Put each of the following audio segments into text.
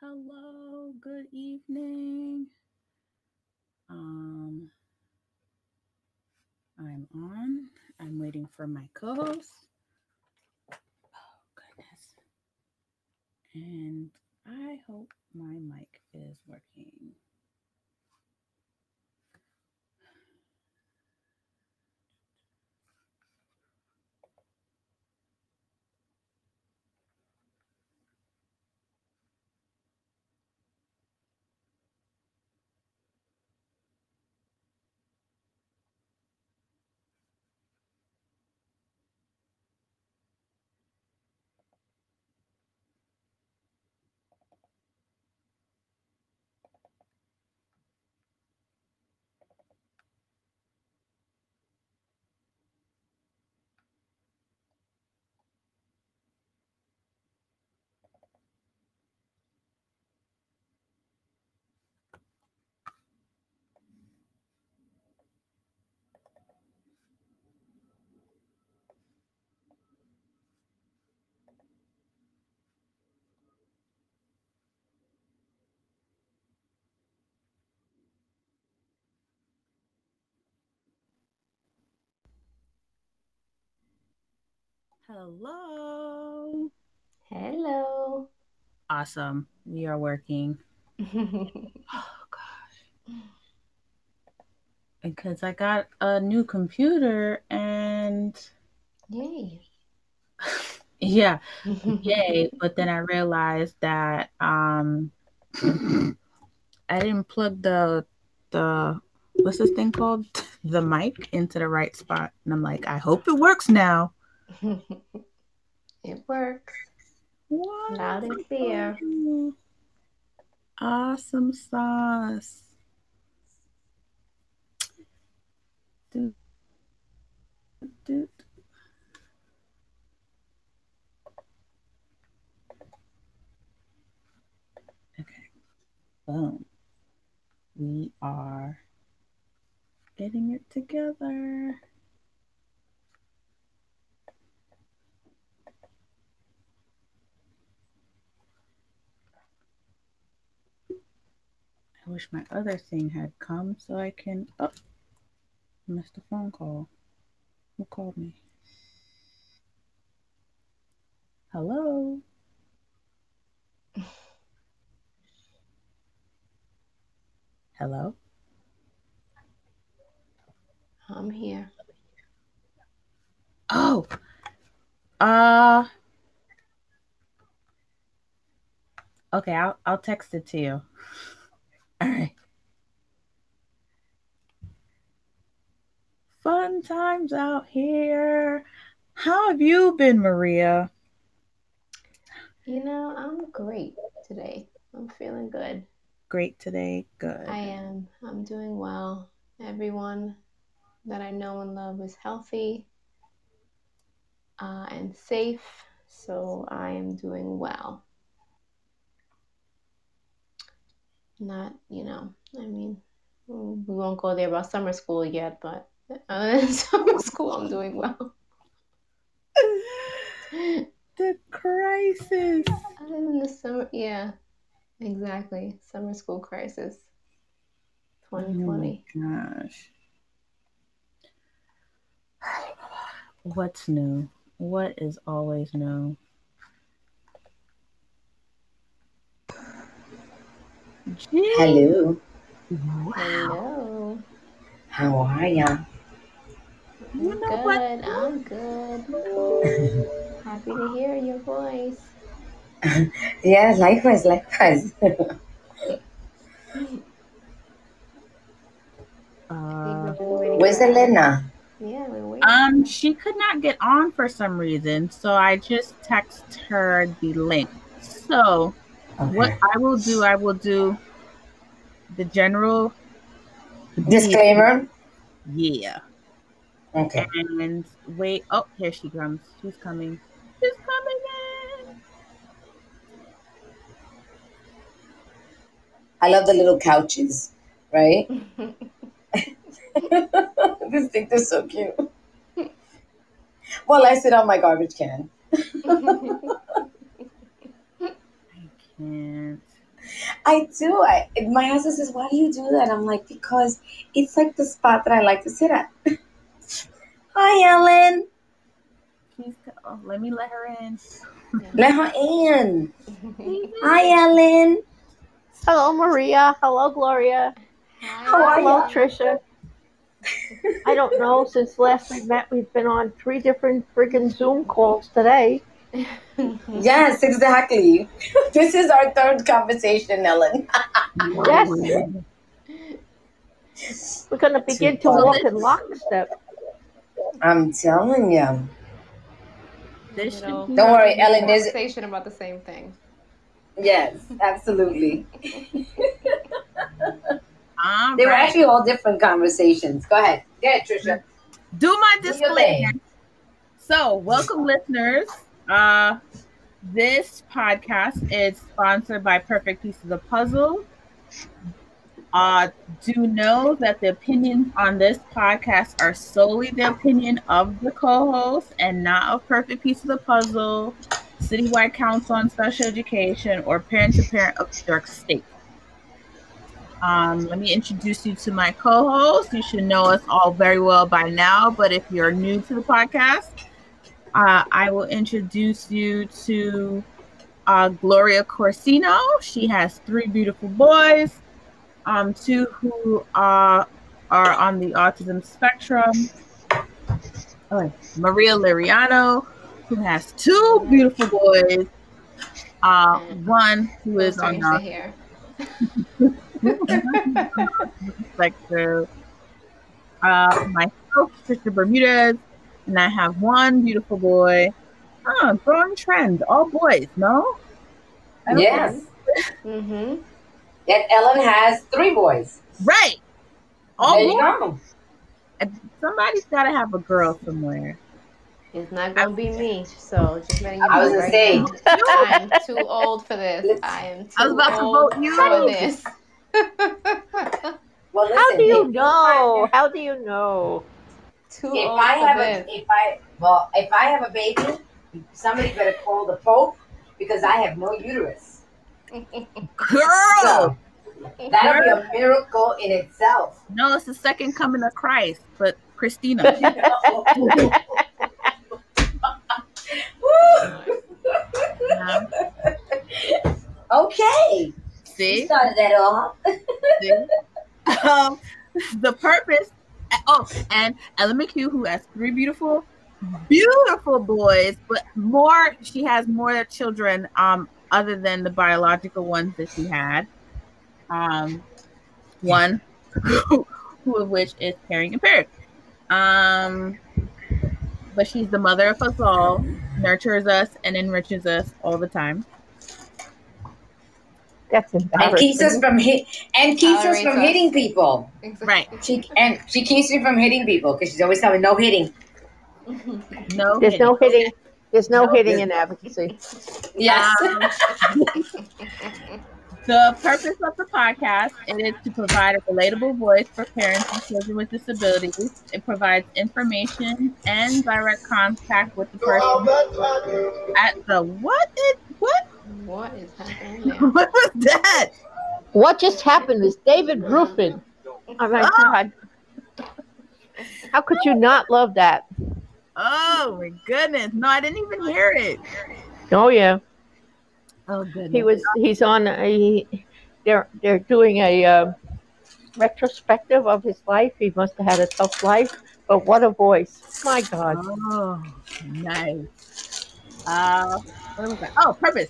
Hello, good evening. Um, I'm on. I'm waiting for my co-host. Oh goodness. And I hope my mic is working. Hello. Hello. Awesome. We are working. Oh gosh. Because I got a new computer and Yay. yeah, yay. But then I realized that um I didn't plug the the what's this thing called? The mic into the right spot. And I'm like, I hope it works now. it works. What? Loud and clear. Awesome sauce. Okay. Boom. We are getting it together. I wish my other thing had come so I can. Oh, I missed a phone call. Who called me? Hello. Hello. I'm here. Oh. Uh. Okay, I'll I'll text it to you. All right. Fun times out here. How have you been, Maria? You know, I'm great today. I'm feeling good. Great today. Good. I am. I'm doing well. Everyone that I know and love is healthy uh, and safe, so I am doing well. Not, you know, I mean, we won't go there about summer school yet, but other than summer school, I'm doing well. the crisis. Other than the summer, yeah, exactly. Summer school crisis. 2020. Oh my gosh. What's new? What is always new? Gee. Hello. Wow. Hello. How are ya? I'm You know good. what? I'm good. Happy to hear your voice. Yeah, likewise, likewise. Uh, Where's Elena? Yeah, we're waiting. um, she could not get on for some reason, so I just text her the link. So what I will do, I will do the general Disclaimer. yeah. Okay. And wait, oh, here she comes. She's coming. She's coming in. I love the little couches, right? These things are so cute. Well, I sit on my garbage can. I can't. I do. I, my husband says, "Why do you do that?" I'm like, "Because it's like the spot that I like to sit at." Hi, Ellen. She's, oh, let me let her in. Let her in. Hi, Ellen. Hello, Maria. Hello, Gloria. How are Hello, ya? Trisha. I don't know. Since last we met, we've been on three different friggin' Zoom calls today. Yes, exactly. This is our third conversation, Ellen. Yes. We're gonna begin to walk in lockstep. I'm telling you. This You know, Don't worry, Ellen. There's Conversation about the same thing. yes, absolutely. All They were actually all different conversations. Go ahead. Go ahead, Trisha. Do my Do disclaimer. So, welcome, listeners. Uh, this podcast is sponsored by Perfect Piece of the Puzzle. Uh, do know that the opinions on this podcast are solely the opinion of the co-host and not of Perfect Piece of the Puzzle, Citywide Council on Special Education, or Parent to Parent of New York State. Um, let me introduce you to my co-host. You should know us all very well by now, but if you're new to the podcast, uh, I will introduce you to uh, Gloria Corsino. She has three beautiful boys, um, two who are, are on the autism spectrum. Oh, Maria Liriano, who has two beautiful boys. Uh, one who is on the hear. spectrum. Uh, myself, Trisha Bermudez, and I have one beautiful boy. Oh, growing trend, all boys, no? Yes. Mm-hmm. And Ellen has three boys. Right. All there you boys. go. Somebody's got to have a girl somewhere. It's not gonna be me. So just letting you know. I was gonna right say. now. I'm too old for this. I am too I was about to old vote you for in. this. Well, listen. How do you know? How do you know? Too If old I have this. a, if I, well, if I have a baby, somebody better call the Pope because I have no uterus. Girl! So that'll be a miracle in itself. No, it's the second coming of Christ, but Christina. Yeah. okay. You See? started that off. See? um, the purpose. Oh, and Ellen McHugh, who has three beautiful, beautiful boys, but more. She has more children, um, other than the biological ones that she had. Um, one, who, of which is hearing impaired. Um, but she's the mother of us all, nurtures us, and enriches us all the time. That's And keeps us from hit and keeps us from us. hitting people. Right. She and she keeps me from hitting people because she's always telling me no hitting. No, There's hitting. no hitting. There's no No. hitting in advocacy. Yes. Um, The purpose of the podcast it is to provide a relatable voice for parents and children with disabilities. It provides information and direct contact with the person at the what? It what? What is happening? What was that? What just happened is David Ruffin. Oh my Oh. God. How could you not love that? Oh my goodness! No, I didn't even hear it. Oh yeah. Oh goodness. He was. He's on. A, they're they're doing a uh, retrospective of his life. He must have had a tough life, but what a voice! My God. Oh, nice. Uh, what was that? Oh, purpose.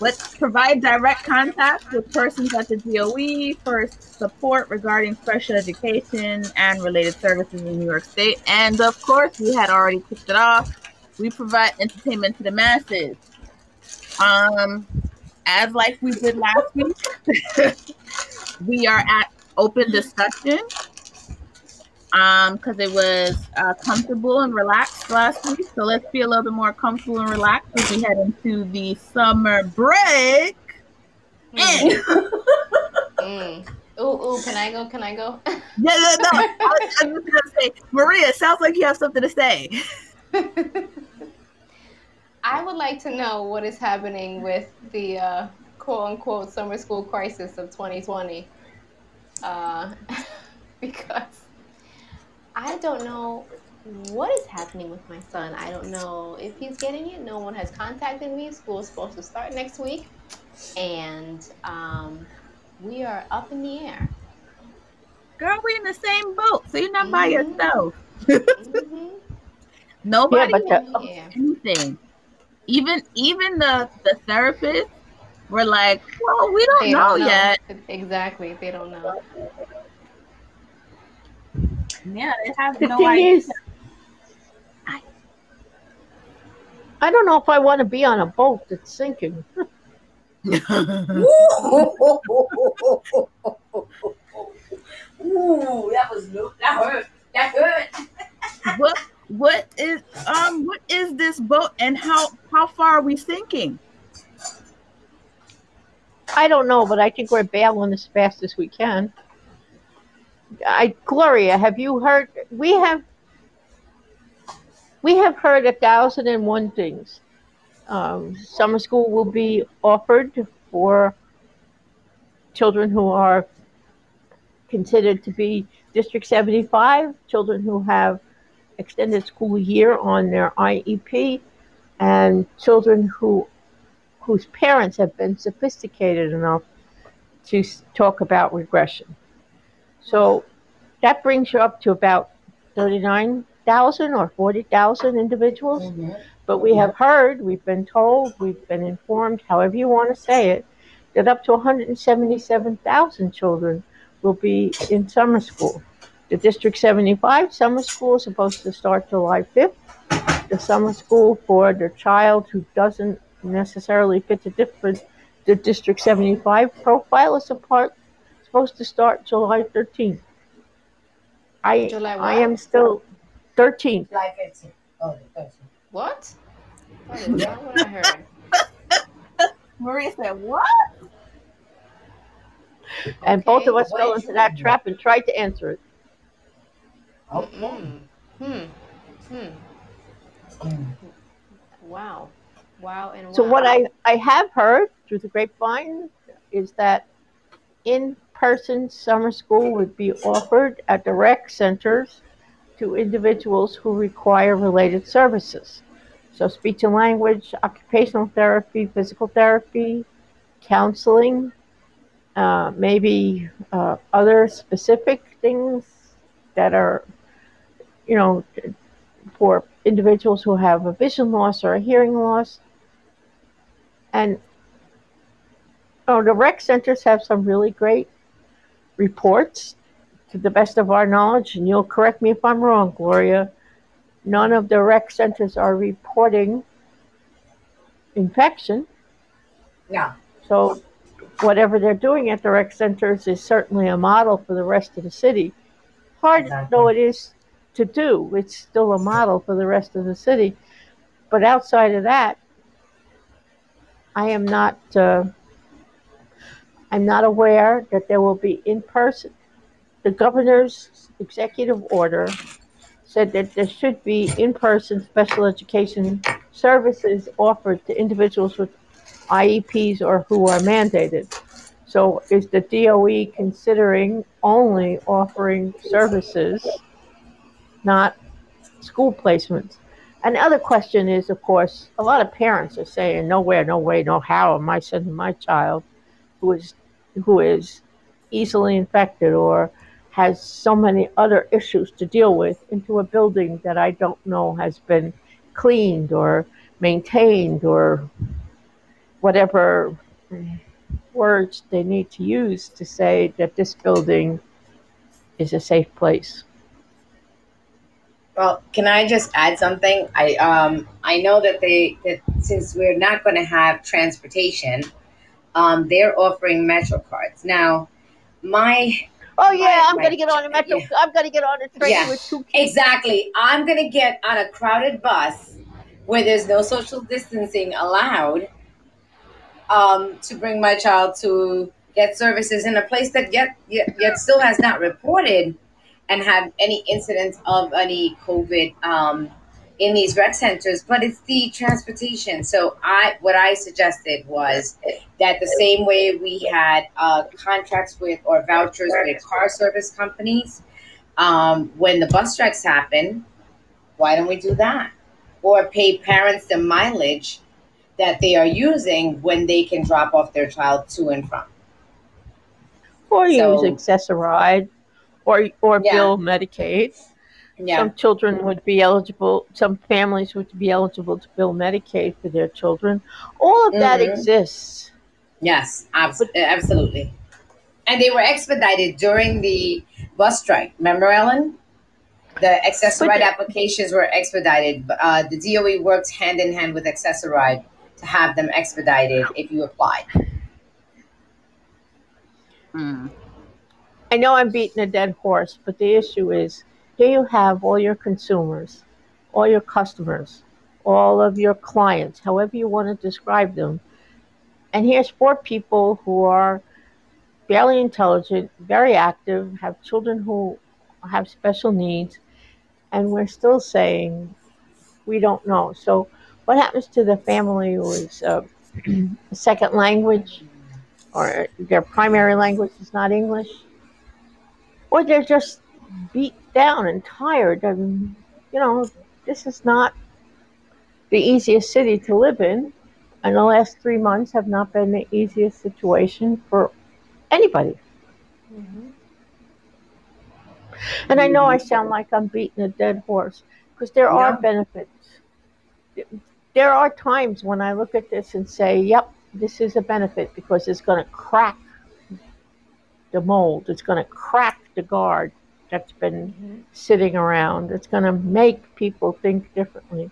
Let's provide direct contact with persons at the DOE for support regarding special education and related services in New York State. And of course, we had already kicked it off. We provide entertainment to the masses. Um, as like we did last week, we are at open discussion um because it was uh, comfortable and relaxed last week so let's be a little bit more comfortable and relaxed as we head into the summer break and Mm. Ooh, ooh, can I go? Can I go? yeah, yeah, no I was, I was gonna say maria sounds like you have something to say I would like to know what is happening with the uh, quote unquote summer school crisis of 2020. Uh, because I don't know what is happening with my son. I don't know if he's getting it. No one has contacted me. School's supposed to start next week. And um, we are up in the air. Girl, we're in the same boat, so you're not by Mhm. yourself. Mhm. Nobody but the- knows Yeah. anything. Even even the the therapists were like, "Well, we don't They know don't know. yet." Exactly. They don't know. Yeah, they have The no thing idea. is, I don't know if I want to be on a boat that's sinking. Ooh, that was that hurt. That hurt. what what is um what is this boat and how how far are we sinking? I don't know, but I think we're bailing as fast as we can. I Gloria, have you heard? We have we have heard a thousand and one things. Um, summer school will be offered for children who are considered to be District 75, children who have extended school year on their IEP, and children who whose parents have been sophisticated enough to talk about regression. So that brings you up to about 39,000 or 40,000 individuals. Mm-hmm. But we have heard, we've been told, we've been informed, however you want to say it, that up to 177,000 children will be in summer school. The District 75 summer school is supposed to start July 5th. The summer school for the child who doesn't necessarily fit the different the District 75 profile is a apart, supposed to start July 13th. I July I what? am still 13th. July 15th. Oh, 13th. What? That is not what I heard. Maria said, "What?" And both of us fell into that trap and tried to answer it. Okay. Mm. Hmm. Hmm. Mm. Wow. Wow and wow. So what I, I have heard through the grapevine is that in-person summer school would be offered at the rec centers to individuals who require related services. So speech and language, occupational therapy, physical therapy, counseling, uh, maybe uh, other specific things that are, you know, for individuals who have a vision loss or a hearing loss. And oh, the rec centers have some really great reports, to the best of our knowledge. And you'll correct me if I'm wrong, Gloria. None of the rec centers are reporting infection. No. So, whatever they're doing at the rec centers is certainly a model for the rest of the city. Hard Exactly. though it is to do, it's still a model for the rest of the city. But outside of that, I am not. Uh, I'm not aware that there will be in person. The governor's executive order said that there should be in person special education services offered to individuals with IEPs or who are mandated. So is the DOE considering only offering services, not school placements? Another question is, of course, a lot of parents are saying, nowhere, no way, no how am I sending my child who is who is easily infected or has so many other issues to deal with into a building that I don't know has been cleaned or maintained or whatever words they need to use to say that this building is a safe place. Well, can I just add something? I um I know that they that since we're not going to have transportation, um, they're offering Metro cards now. My Oh yeah, My- I'm my- gonna get on a metro. yeah. I'm gonna get on a train Yeah. with two kids. exactly, I'm gonna get on a crowded bus where there's no social distancing allowed, um, to bring my child to get services in a place that yet yet, yet still has not reported and had any incidents of any COVID um, in these rec centers, but it's the transportation. So I, what I suggested was that the same way we had uh, contracts with or vouchers with car service companies, um, when the bus strikes happen, why don't we do that? Or pay parents the mileage that they are using when they can drop off their child to and from. Or So- use Access-A-Ride, or or Yeah. bill Medicaid. Yeah. Some children would be eligible. Some families would be eligible to bill Medicaid for their children. All of that Mhm. exists. Yes, abs- absolutely. And they were expedited during the bus strike. Remember, Ellen? The Access-A-Ride But applications were expedited. Uh, the DOE worked hand in hand with Access-A-Ride to have them expedited if you applied. Mm. I know I'm beating a dead horse, but the issue is here you have all your consumers, all your customers, all of your clients, however you want to describe them. And here's four people who are barely intelligent, very active, have children who have special needs, and we're still saying we don't know. So, what happens to the family who is uh, a second language or their primary language is not English? or they're just beat down and tired and you know this is not the easiest city to live in. And the last three months have not been the easiest situation for anybody. Mhm. and i know i sound like i'm beating a dead horse because there are benefits. There are times when i look at this and say yep this is a benefit because it's going to crack the mold. It's going to crack the guard that's been Mhm. sitting around. It's going to make people think differently.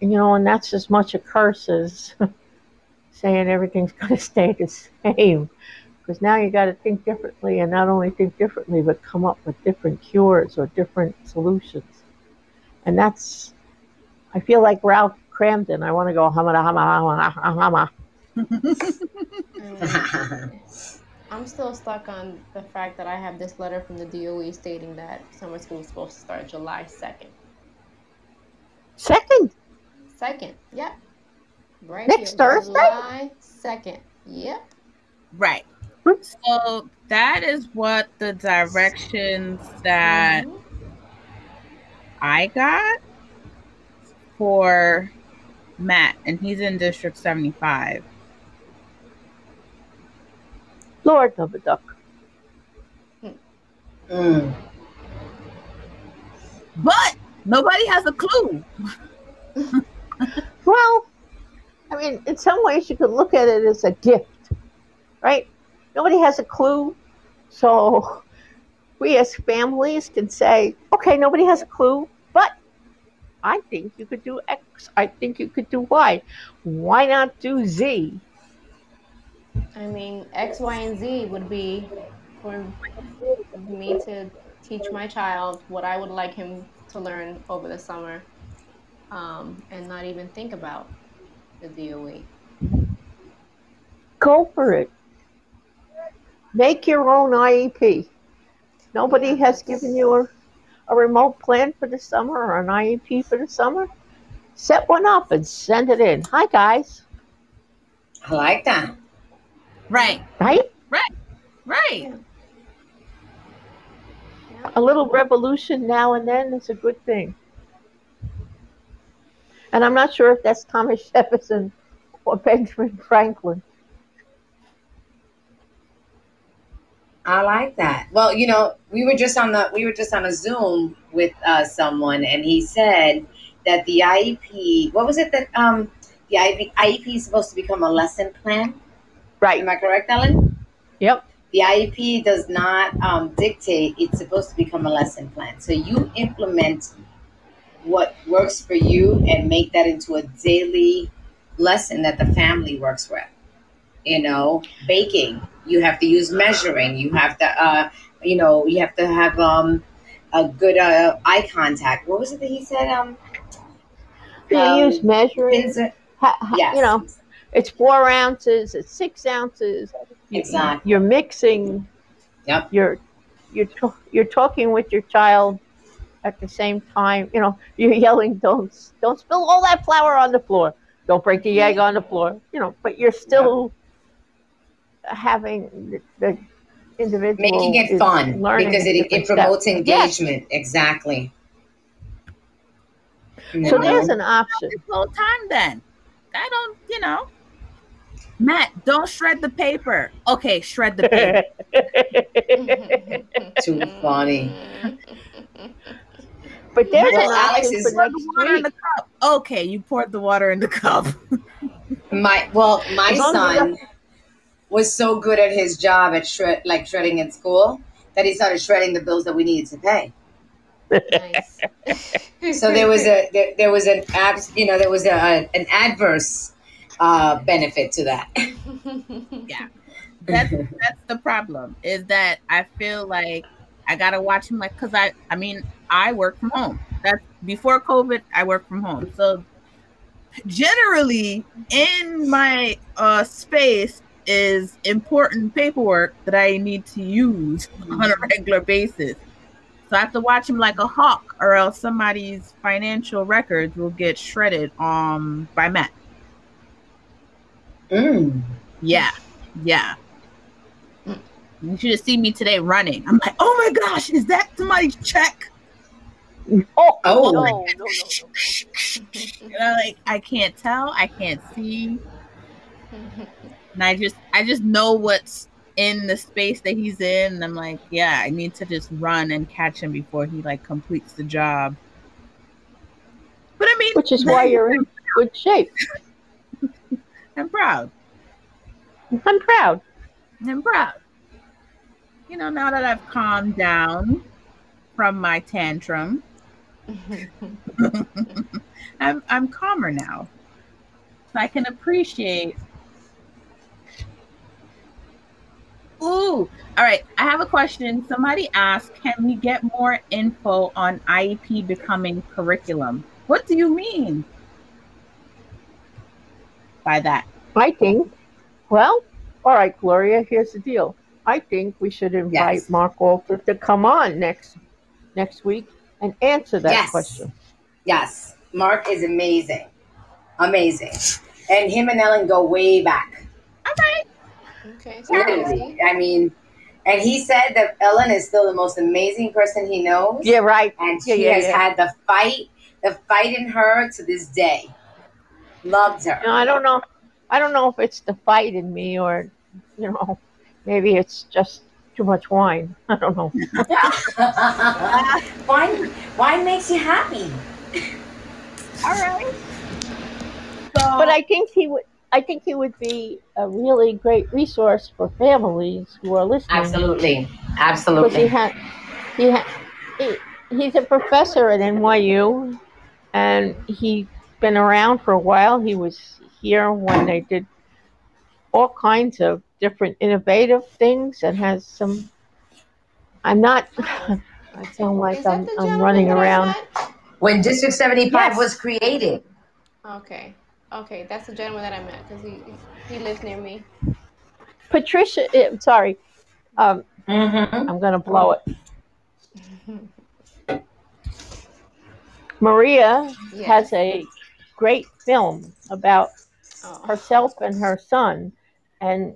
And, you know, and that's as much a curse as saying everything's going to stay the same. Because now you got to think differently, and not only think differently, but come up with different cures or different solutions. And that's, I feel like Ralph Kramden. I want to go hama hama hama hama. I'm still stuck on the fact that I have this letter from the DOE stating that summer school is supposed to start July 2nd. Second, Second, yep. Right Next here, Thursday? July 2nd, yep. Right. So that is what the directions that Mhm. I got for Matt, and he's in District 75. Lord of a duck. Mm. But nobody has a clue. Well, I mean, in some ways, you could look at it as a gift, right? Nobody has a clue. So we as families can say, okay, nobody has a clue, but I think you could do X. I think you could do Y. Why not do Z? I mean, X, Y, and Z would be for me to teach my child what I would like him to learn over the summer um, and not even think about the. DOE. Go for it. Make your own IEP. Nobody Yeah, has given you a, a remote plan for the summer or an IEP for the summer. Set one up and send it in. Hi, guys. I like that. Right. Right? Right. Right. A little revolution now and then is a good thing. And I'm not sure if that's Thomas Jefferson or Benjamin Franklin. I like that. Well, you know, we were just on the we were just on a Zoom with uh, someone, and he said that the IEP. What was it that um the IEP, IEP is supposed to become a lesson plan? Right. Am I correct, Ellen? Yep. The IEP does not um, dictate; it's supposed to become a lesson plan. So you implement what works for you and make that into a daily lesson that the family works with. You know, baking. You have to use measuring. You have to, uh, you know, you have to have um, a good uh, eye contact. What was it that he said? Um, You Um, use measuring. pins- Ha, ha- yes. You know, it's four ounces, it's six ounces. You- Exactly. You're mixing. Yep. You're you're to- you're talking with your child at the same time, you know, you're yelling, "Don't don't spill all that flour on the floor. Don't break the egg on the floor." You know, but you're still having the, the individual Making it fun because it, it promotes step. Yes. engagement. Exactly. So You there's an option. this whole time then. I don't, you know. Matt, don't shred the paper. Okay, shred the paper. Too funny. But there's Well, an Alex is- Pour the next water in the cup. Okay, you poured the water in the cup. My well, my As long as son was so good at his job at shred, like shredding in school, that he started shredding the bills that we needed to pay. nice. So there was a there, there was an abs, you know, there was a, a an adverse uh, benefit to that. yeah. That's that's the problem. Is that I feel like I gotta watch him like because I I mean I work from home. That's before COVID. I work from home, so generally in my uh space is important paperwork that I need to use on a regular basis. So I have to watch him like a hawk, or else somebody's financial records will get shredded um by Matt. Mm. Yeah, yeah. You should have seen me today running. I'm like, oh my gosh, is that somebody's check? Oh, Oh. no, no, no, no. And I'm like, I can't tell, I can't see, and I just, I just know what's in the space that he's in. And I'm like, yeah, I need to just run and catch him before he like completes the job. But I mean, Which is why you're in good shape. I'm proud. I'm proud. I'm proud. You know, now that I've calmed down from my tantrum, I'm I'm calmer now. I can appreciate. Ooh, all right. I have a question. Somebody asked, "Can we get more info on IEP becoming curriculum?" What do you mean by that? I think, well, all right, Gloria, here's the deal. I think we should invite Yes. Mark Walter to come on next next week and answer that Yes. question. Yes, Mark is amazing, amazing, and him and Ellen go way back. All right. okay, so Literally, I mean, and he said that Ellen is still the most amazing person he knows. Yeah, right. and Yeah, she yeah, has yeah. had the fight, the fight in her to this day. Loves her. No, I don't know. I don't know if it's the fight in me or, you know, maybe it's just too much wine. I don't know. wine, wine makes you happy. All right. So, But I think he would. I think he would be a really great resource for families who are listening. Absolutely, Because he absolutely. had, he had, he, he's a professor at NYU, and he's been around for a while. He was here when they did all kinds of different innovative things, and has some. I'm not. I sound like I'm, I'm running around. When District Seventy Five Yes. was created, Okay, okay, that's the gentleman that I met because he he lives near me. Patricia, eh, sorry, um, mm-hmm. I'm gonna blow it. Maria Yes. has a great film about Oh. herself and her son, and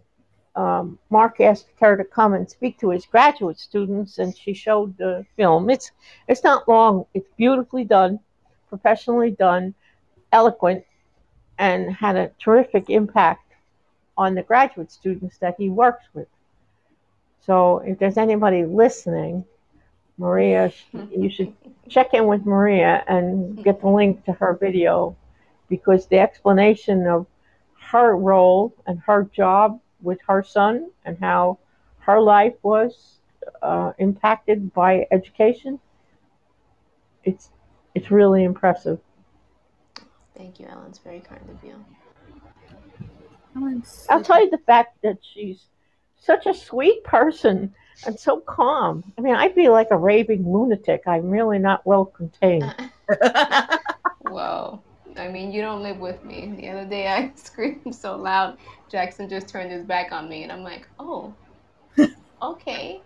um, Mark asked her to come and speak to his graduate students, and she showed the film. It's it's not long. It's beautifully done, professionally done, eloquent, and had a terrific impact on the graduate students that he works with. So, if there's anybody listening, Maria, you should check in with Maria and get the link to her video because the explanation of her role and her job with her son and how her life was uh, impacted by education it's it's really impressive Thank you, Ellen. It's very kind of you. i'll tell you the fact that she's such a sweet person and so calm i mean i'd be like a raving lunatic i'm really not well contained Whoa. I mean, you don't live with me. The other day I screamed so loud, Jackson just turned his back on me, and I'm like, oh, okay.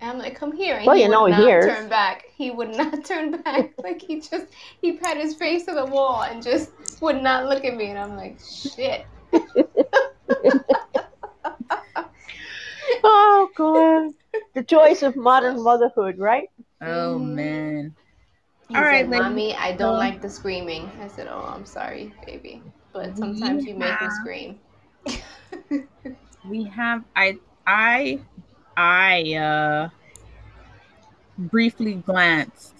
And I'm like, come here. And Well, he you would know he not hears. turn back. He would not turn back. Like he just he pat his face to the wall and just would not look at me. And I'm like, shit. Oh God, the joys of modern motherhood, right? Oh man. He All right, said. Mommy, I don't like the screaming. I said, Oh, I'm sorry, baby. But sometimes you make me scream. we have i i i uh briefly glanced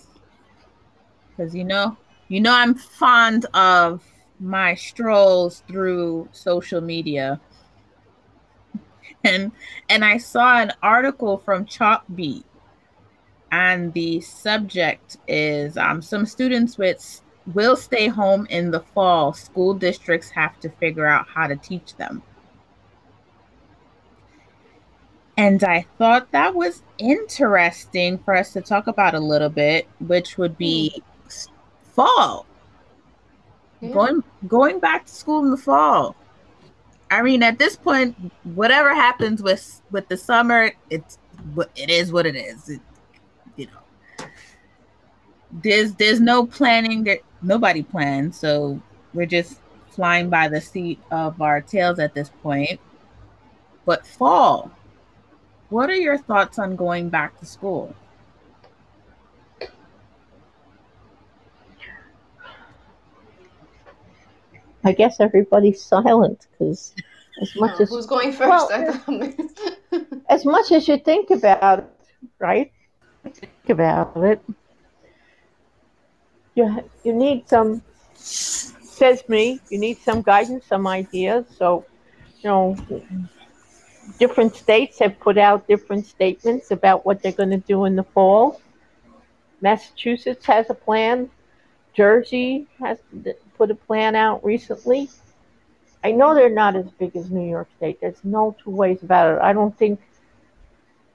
because you know you know i'm fond of my strolls through social media and and i saw an article from chalkbeat and the subject is um, some students with will stay home in the fall school districts have to figure out how to teach them And I thought that was interesting for us to talk about a little bit, which would be fall. Yeah. Going going back to school in the fall. I mean, at this point, whatever happens with with the summer, it's it is what it is. It, there's there's no planning. That nobody plans, so we're just flying by the seat of our tails at this point. But fall, what are your thoughts on going back to school? I guess everybody's silent because as much as who's going first? Well, as much as you think about it, right? Think about it. You you need some. Says me. You need some guidance, some ideas. So, you know, different states have put out different statements about what they're going to do in the fall. Massachusetts has a plan. Jersey has put a plan out recently. I know they're not as big as New York State. There's no two ways about it. I don't think.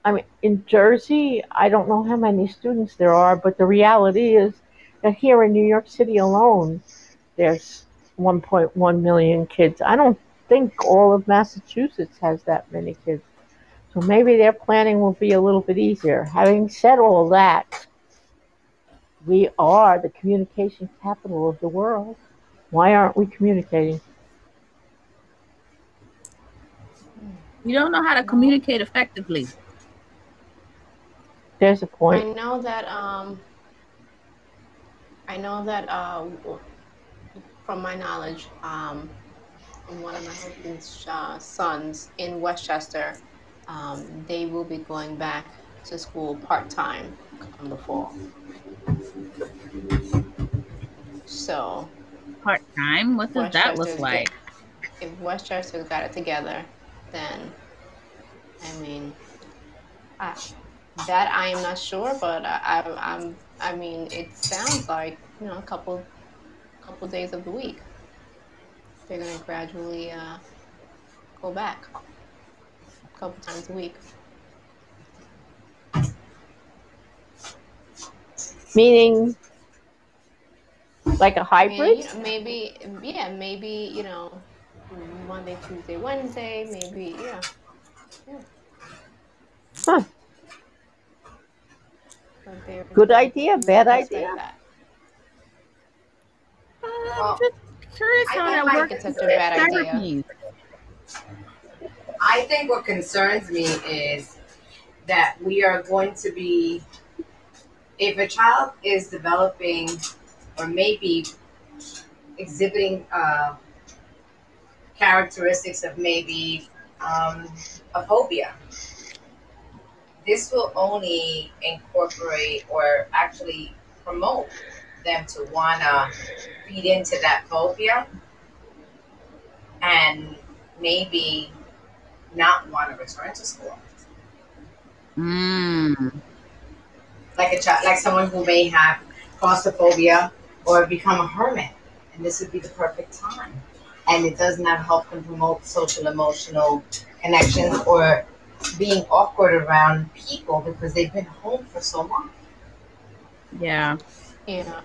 I mean, in Jersey, I don't know how many students there are, but the reality is that here in New York City alone, there's 1.1 million kids. I don't think all of Massachusetts has that many kids. So maybe their planning will be a little bit easier. Having said all that, we are the communication capital of the world. Why aren't we communicating? You don't know how to communicate effectively. There's a point. I know that um I know that uh from my knowledge, um one of my husband's uh, sons in Westchester, um, they will be going back to school part time come the fall. So Part time? What does that look like? get- if Westchester's got it together, then I mean, I, that I am not sure, but I, I, I'm I mean, it sounds like you know a couple couple days of the week they're gonna gradually uh, go back a couple times a week. Meaning, like a hybrid? maybe yeah, maybe you know Monday, Tuesday, Wednesday, maybe yeah. Huh. But they're- Good idea, bad Just like idea? that. I'm just curious how think that works it's such a bad idea. I think what concerns me is that we are going to be, if a child is developing or maybe exhibiting uh, characteristics of maybe um, a phobia, this will only incorporate or actually promote them to want to feed into that phobia and maybe not want to return to school. Mm. Like a child, like someone who may have claustrophobia or become a hermit, and this would be the perfect time. And it does not help them promote social emotional connections or being awkward around people because they've been home for so long. Yeah. Yeah.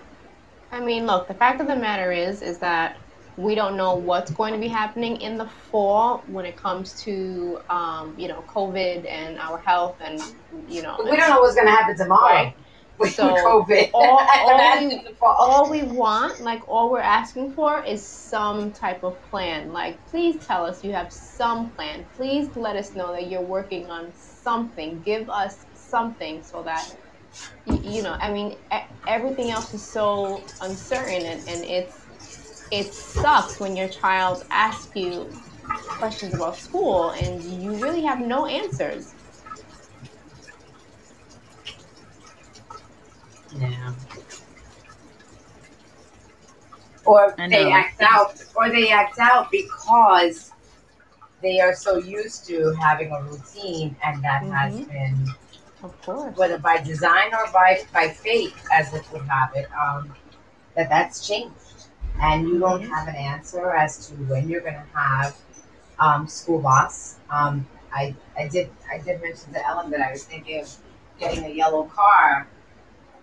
I mean, look, the fact of the matter is, is that we don't know what's going to be happening in the fall when it comes to um, you know COVID and our health and you know We don't know what's gonna happen tomorrow. Right. With So, COVID. all- all we- all we want, like all we're asking for, is some type of plan. Like, please tell us you have some plan. Please let us know that you're working on something. Give us something so that, y- you know, I mean, everything else is so uncertain, and, and it's it sucks when your child asks you questions about school and you really have no answers. Yeah. Or they act out, or they act out because they are so used to having a routine, and that has Mhm. been Of course. whether by design or by by fate, as it would have it, um, that that's changed, and you don't Mhm. have an answer as to when you're going to have um, school bus. Um, I I did I did mention to Ellen that I was thinking of getting a yellow car,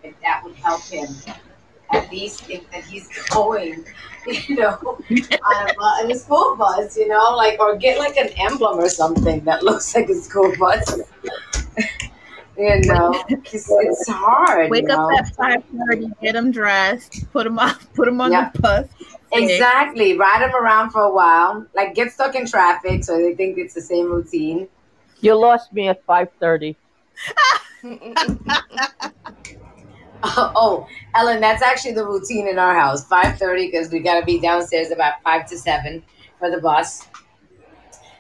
if that would help him. At least think that he's going, you know, on a, bu- in a school bus, you know, like or get like an emblem or something that looks like a school bus. you know, it's hard. Wake you up know? at five thirty, get them dressed, put them on, put them on Yeah. the bus. Exactly. Ride them around for a while. Like get stuck in traffic so they think it's the same routine. You lost me at five thirty. oh, Ellen, that's actually the routine in our house. Five thirty because we gotta be downstairs about five to seven for the bus.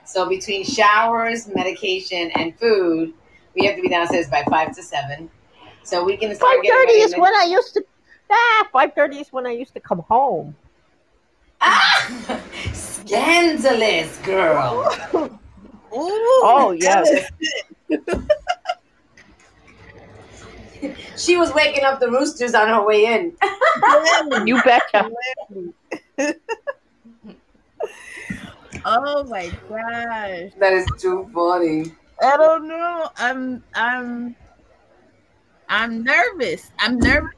So between showers, medication, and food, we have to be downstairs by five to seven. So we can start getting thirty is when I used to. Ah, five thirty is when I used to come home. Ah, scandalous girl. Oh yes, She was waking up the roosters on her way in. you betcha. Oh my gosh. That is too funny. I don't know. I'm I'm I'm nervous. I'm nervous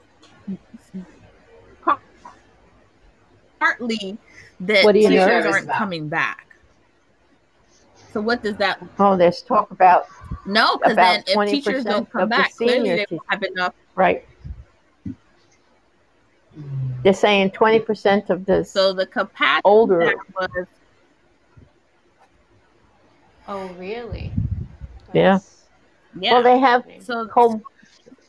partly that What are you teachers aren't about? coming back. So what does that Oh, there's talk about no? Because then if teachers don't come of the back, clearly senior they te- won't have enough. right. They're saying twenty percent of the So the capacity older. that was oh, really? Yeah. That's- yeah. Well, they have so co.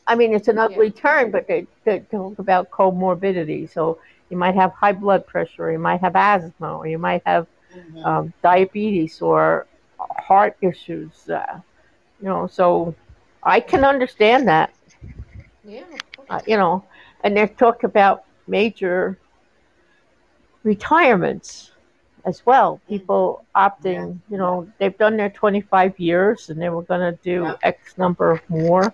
I mean, it's an ugly term, but they, they talk about comorbidity. So you might have high blood pressure, or you might have asthma, or you might have um, diabetes or heart issues. Uh, you know, so I can understand that. Yeah. Uh, you know, and they talk about major retirements as well. People opting, you know, they've done their 25 years and they were going to do Yeah. X number of more.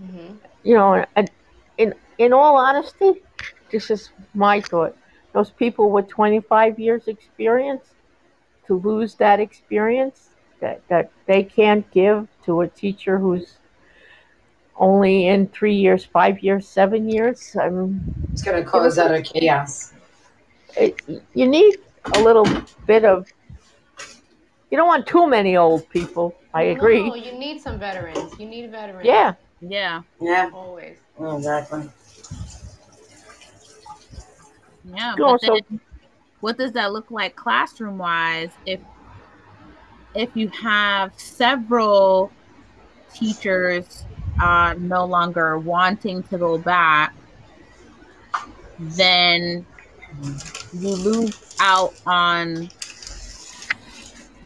Mhm. You know, and in in all honesty, this is my thought. Those people with 25 years experience to lose that experience that, that they can't give to a teacher who's only in three years, five years, seven years. I mean, It's gonna cause utter chaos. it, you need a little bit of. You don't want too many old people. I agree. No, you need some veterans. You need veterans. Yeah, yeah, Yeah, Always. exactly. yeah. You But also- then, what does that look like classroom wise if if you have several teachers uh, no longer wanting to go back, then you lose out on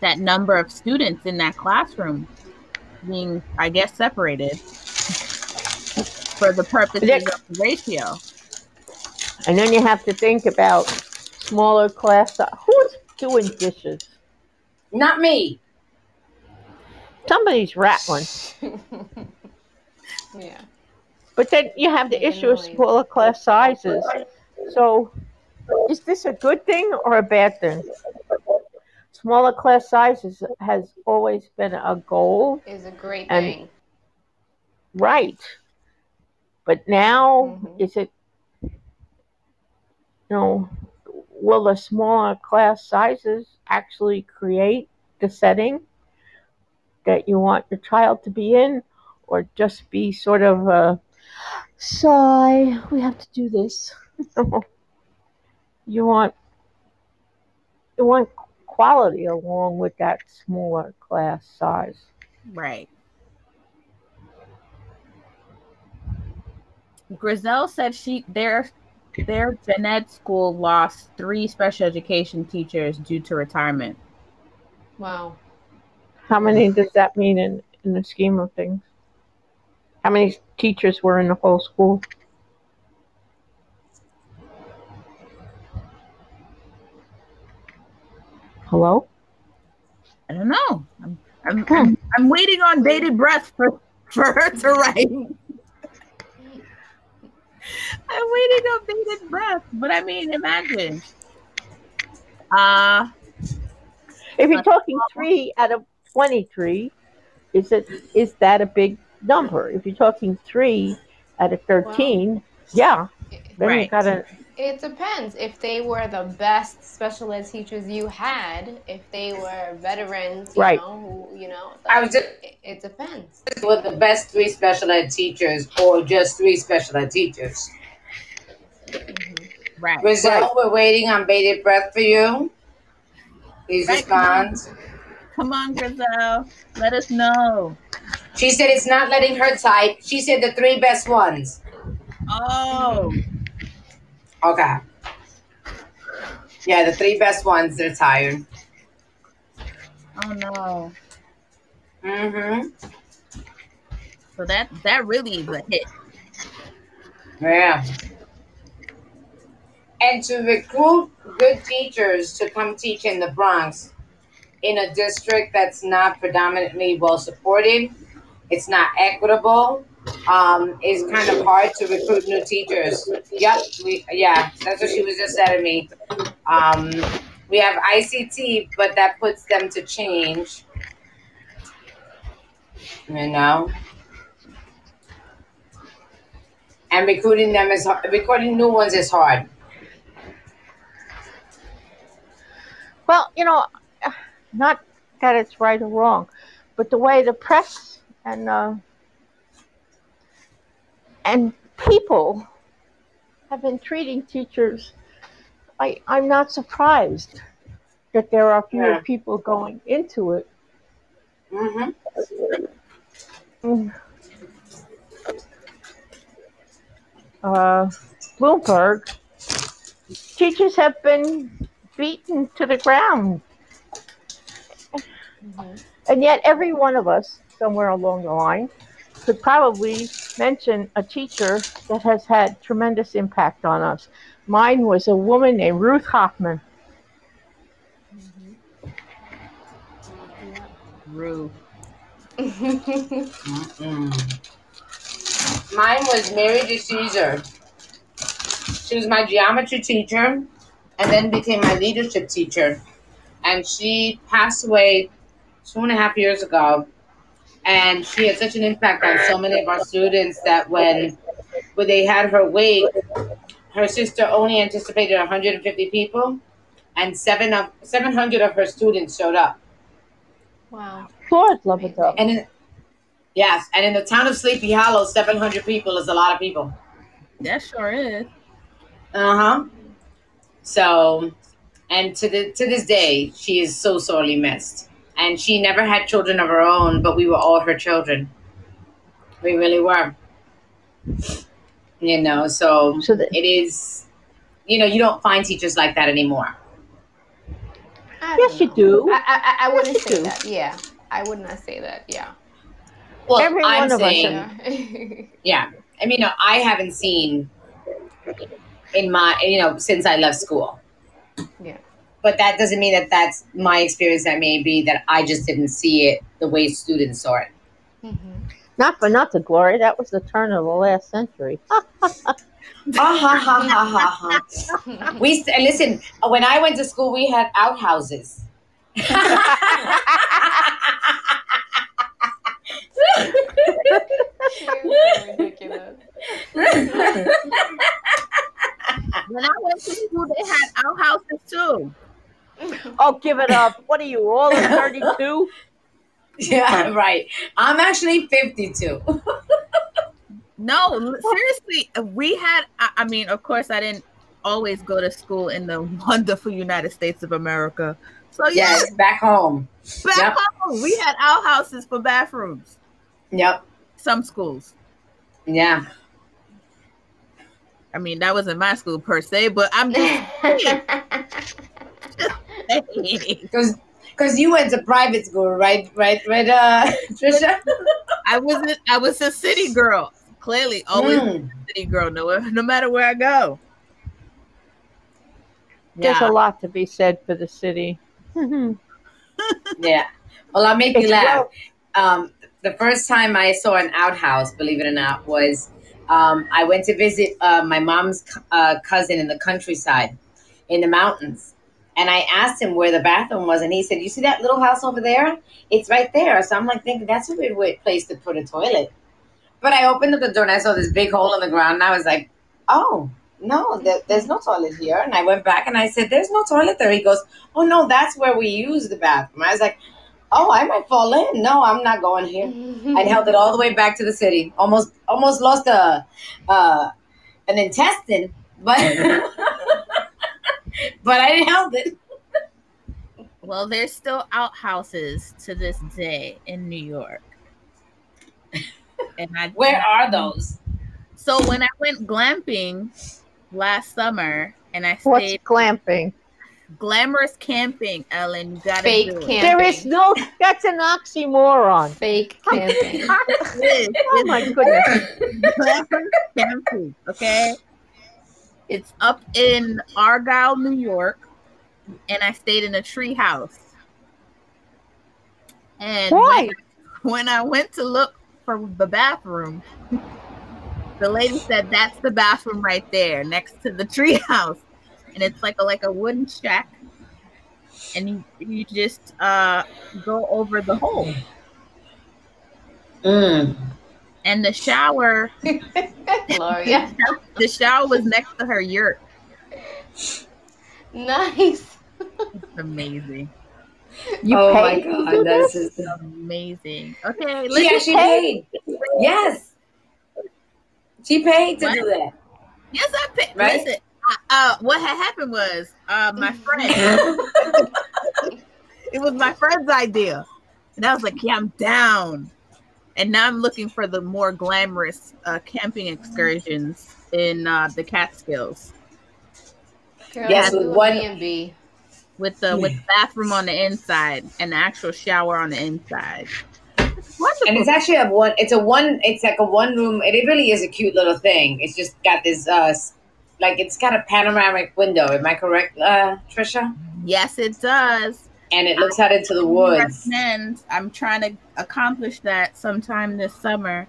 that number of students in that classroom being, I guess, separated for the purposes of the ratio. and then you have to think about smaller class. Who's doing dishes? Not me. Somebody's rattling. yeah. But then you have the Making issue of smaller class sizes. So, is this a good thing or a bad thing? Smaller class sizes has always been a goal, Is a great And- thing. right? But now, Mhm. is it? You know, will the smaller class sizes actually create the setting that you want your child to be in, or just be sort of a sigh, we have to do this? you want you want quality along with that smaller class size. Right. Grizel said she their their Jeanette school lost three special education teachers due to retirement. Wow. How many does that mean in, in the scheme of things? How many teachers were in the whole school? Hello? I don't know. I'm I'm, hmm. I'm, I'm waiting on bated breath for, for her to write. I'm waiting on bated breath, but I mean, imagine. Uh If you're talking three out of 23, is it is that a big number? If you're talking three out of 13, yeah, then you Right. gotta. It depends. If they were the best special ed teachers you had, if they were veterans, you Right. know, who, you know, I was just it, it depends. with the best three special ed teachers or just three special ed teachers. Mm-hmm. right. Rizzo, Right. we're waiting on bated breath for you. Please Right, respond. Come on, Grizel. Let us know. She said it's not letting her type. She said the three best ones. Oh, Okay. Yeah, the three best ones, they're tired. oh no. Mm-hmm. So that that really is a hit. Yeah. And to recruit good teachers to come teach in the Bronx in a district that's not predominantly well supported, it's not equitable, um, it's kind of hard to recruit new teachers. Yep, we yeah, that's what she was just telling me. Um, we have ICT, but that puts them to change. You know? and recruiting them is. Recruiting new ones is hard. Well, you know, not that it's right or wrong, but the way the press and uh, and people have been treating teachers, I I'm not surprised that there are fewer Yeah. people going into it. Mm-hmm. Mm. Uh, Bloomberg, teachers have been beaten to the ground. And yet, every one of us, somewhere along the line, could probably mention a teacher that has had tremendous impact on us. Mine was a woman named Ruth Hoffman. Rude. Mine was Mary DeCesar. She was my geometry teacher, and then became my leadership teacher. And she passed away two and a half years ago. And she had such an impact on so many of our students that when when they had her wake, her sister only anticipated 150 people, and seven of 700 of her students showed up. wow. Lord love it though. And in, yes, and in the town of Sleepy Hollow, 700 people is a lot of people. That sure is. Uh huh. So, and to the to this day, she is so sorely missed. And she never had children of her own, but we were all her children. We really were. You know, so So that, it is. You know, you don't find teachers like that anymore. I yes, don't you do. I, I, I wouldn't Yes, say do. that. Yeah. I would not say that. Yeah. Well, Every I'm one of saying, Yeah. yeah. I mean, no, I haven't seen in my, you know, since I left school. Yeah. But that doesn't mean that that's my experience. That may be that I just didn't see it the way students saw it. Mhm. not for not nothing, Gloria. That was the turn of the last century. Ha ha ha ha ha ha. We st- listen. When I went to school, we had outhouses. Ridiculous. When I went to school, they had outhouses Oh, give it up. What are you, all 32? Yeah, right. I'm actually 52. No, seriously, we had. I, I mean, of course, I didn't always go to school in the wonderful United States of America. So yeah, Yes, back home. back Yep. home, we had outhouses for bathrooms. Yep. Some schools. Yeah. I mean, that wasn't my school per se, but I'm just saying. Because because you went to private school, right? Right, right, uh, Trisha? I wasn't. I was a city girl. Clearly, always Mm. a city girl. No, no matter where I go. There's Yeah. a lot to be said for the city. Yeah. Well, I'll make you laugh. well- Um, the first time I saw an outhouse, believe it or not, was um, I went to visit uh, my mom's uh, cousin in the countryside in the mountains. And I asked him where the bathroom was, and he said, You see that little house over there? It's right there. So I'm like thinking, That's a weird way- place to put a toilet. But I opened up the door and I saw this big hole in the ground, and I was like, Oh, no, there, there's no toilet here. And I went back and I said, There's no toilet there. He goes, Oh, no, that's where we use the bathroom. I was like, Oh, I might fall in. No, I'm not going here. I held it all the way back to the city. Almost, almost lost a, uh, an intestine, but, but I didn't help it. Well, there's still outhouses to this day in New York. And I Where are those? So when I went glamping last summer and I What's stayed glamping? glamorous camping, Ellen, you gotta Fake do it. camp. There is no, that's an oxymoron. Fake camping. Oh my goodness. Glamorous camping, okay? It's up in Argyle, New York, and I stayed in a tree house. And Why? when I went to look for the bathroom, the lady said that's the bathroom right there next to the treehouse. And it's like a like a wooden shack. And you, you just uh go over the hole. Mm. And the shower Gloria. the shower was next to her yurt. Nice. It's amazing. You oh my paid? god, that's just. Amazing. Okay, She let's actually paid. Yes. She paid to do that. yes, I paid. Right? listen. Uh, uh, what had happened was uh, my friend. it was my friend's idea, and I was like, "Yeah, I'm down." And now I'm looking for the more glamorous uh, camping excursions in uh, the Catskills Girl, Yes, with one- B&B. with the with the bathroom on the inside and the actual shower on the inside. It's wonderful. And it's actually a one. It's a one. It's like a one room. It, it really is a cute little thing. It's just got this, uh, like it's got a panoramic window. Am I correct, uh, Trisha? yes, it does. And it looks out into the woods. recommend. I'm trying to accomplish that sometime this summer.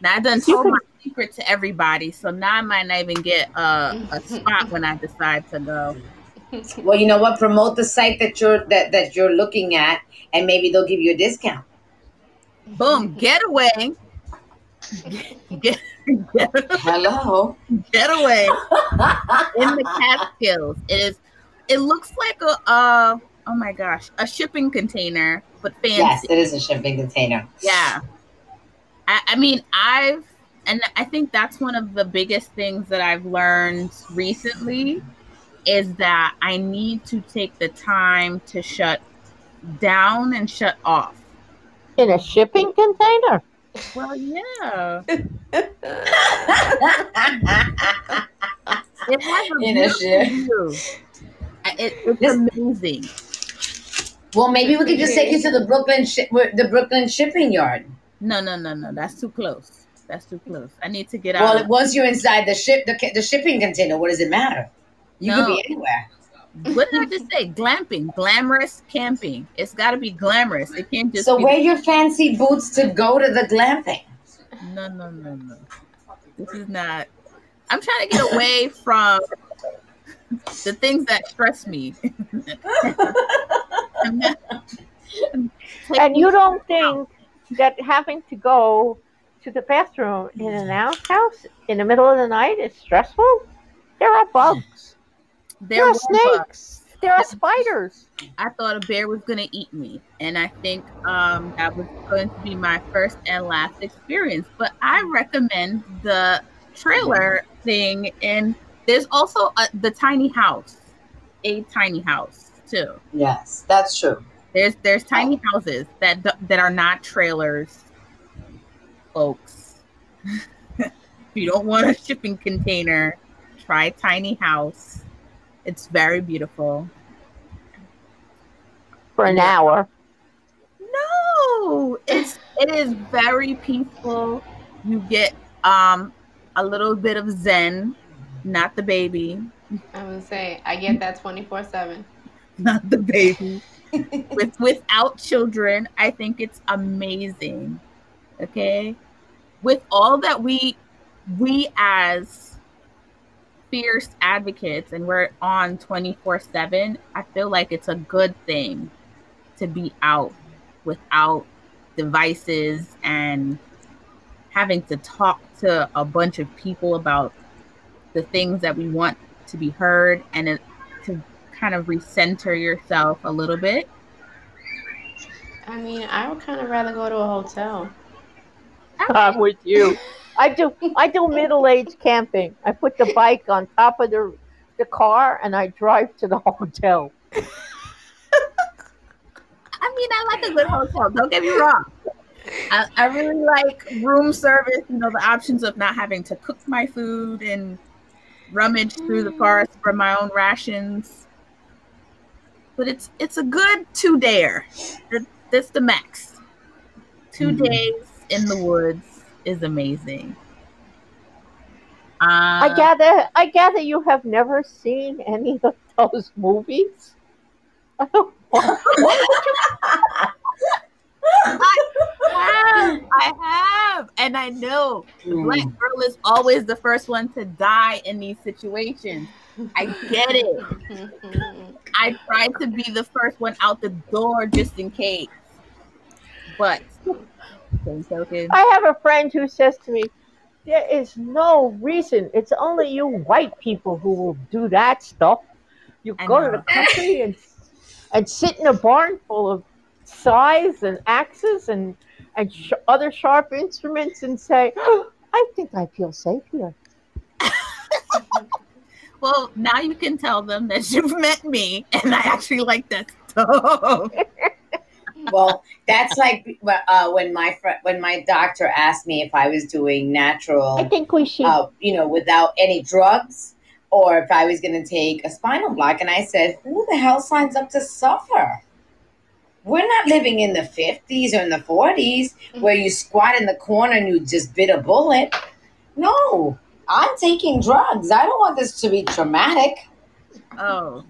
Now I done told my secret to everybody, so now I might not even get a, a spot when I decide to go. Well, you know what? Promote the site that you're that that you're looking at, and maybe they'll give you a discount. Boom, getaway. Get, get, Hello. getaway in the Catskills. It is. It looks like a. Uh, oh my gosh, a shipping container, but fancy. yes, it is a shipping container. Yeah. I, I mean, I've, and I think that's one of the biggest things that I've learned recently is that I need to take the time to shut down and shut off. In a shipping container? Well, yeah. It has a In a ship. It, it's This- amazing. Well, maybe we could just take you to the Brooklyn shi- the Brooklyn shipping yard. No, no, no, no. That's too close. That's too close. I need to get out. Well, once you're inside the ship, the, the shipping container, what does it matter? You could be anywhere. what did I just say? Glamping, glamorous camping. It's got to be glamorous. It can't just So be. wear your fancy boots to go to the glamping. No, no, no, no. This is not. I'm trying to get away from the things that stress me. And you don't think that having to go to the bathroom in an outhouse in the middle of the night is stressful? There are bugs. there There are were bugs. snakes. there are spiders. I thought a bear was gonna eat me, and I think um, that was going to be my first and last experience. But I recommend the trailer thing, and there's also a, the tiny house, a tiny house too. Yes, that's true. There's there's tiny houses that that are not trailers, folks. if you don't want a shipping container, try tiny house. It's very beautiful. For an hour. No, it's it is very peaceful. You get um a little bit of zen, not the baby, I would say I get that twenty four seven. Not the baby. With without children, I think it's amazing. Okay? With all that we we as fierce advocates and we're on 24/7, I feel like it's a good thing to be out without devices and having to talk to a bunch of people about the things that we want to be heard and it, kind of recenter yourself a little bit. I mean, I would kind of rather go to a hotel. I'm with you. I do I do middle age camping. I put the bike on top of the the car and I drive to the hotel. I mean, I like a good hotel. Don't get me wrong. I, I really like room service. You know, the options of not having to cook my food and rummage through the mm. forest for my own rations. But it's it's a good two dayer. That- That's the max. 2 Mhm. days in the woods is amazing. I Uh, gather I gather you have never seen any of those movies. I have, I have, and I know the black Mm. girl is always the first one to die in these situations. I get it. I try to be the first one out the door just in case. But I have a friend who says to me, There is no reason. It's only you white people who will do that stuff. You I go to the country and and sit in a barn full of scythes and axes and and sh- other sharp instruments and say, I think I feel safe here. well, now you can tell them that you've met me and I actually like that stuff. well, that's like uh, when my fr- when my doctor asked me if I was doing natural. I think we should. uh, you know, without any drugs, or if I was going to take a spinal block, and I said, "Who the hell signs up to suffer?" We're not living in the fifties or in the forties where you squat in the corner and you just bit a bullet. No, I'm taking drugs. I don't want this to be traumatic. Oh,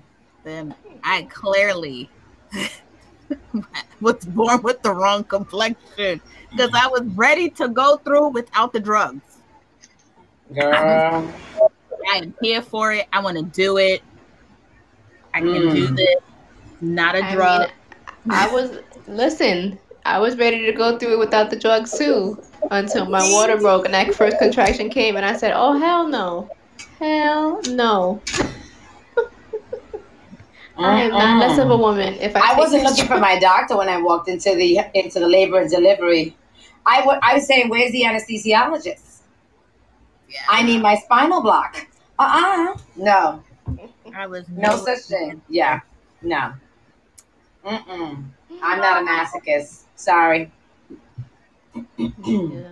then I clearly was born with the wrong complexion because I was ready to go through without the drugs. Girl. I am here for it. I want to do it. I can Mm. do this. Not a I drug. mean, I was listen. I was ready to go through it without the drugs too, until my water broke and that first contraction came, and I said, "Oh hell no, hell no! I am not less of a woman if I." I wasn't looking for my doctor when I walked into the into the labor and delivery. I wa- I was saying, "Where's the anesthesiologist? Yeah. I need my spinal block." Uh uh No, I was no such thing. Yeah, no. Mm mm. I'm not a masochist. Sorry. Yeah.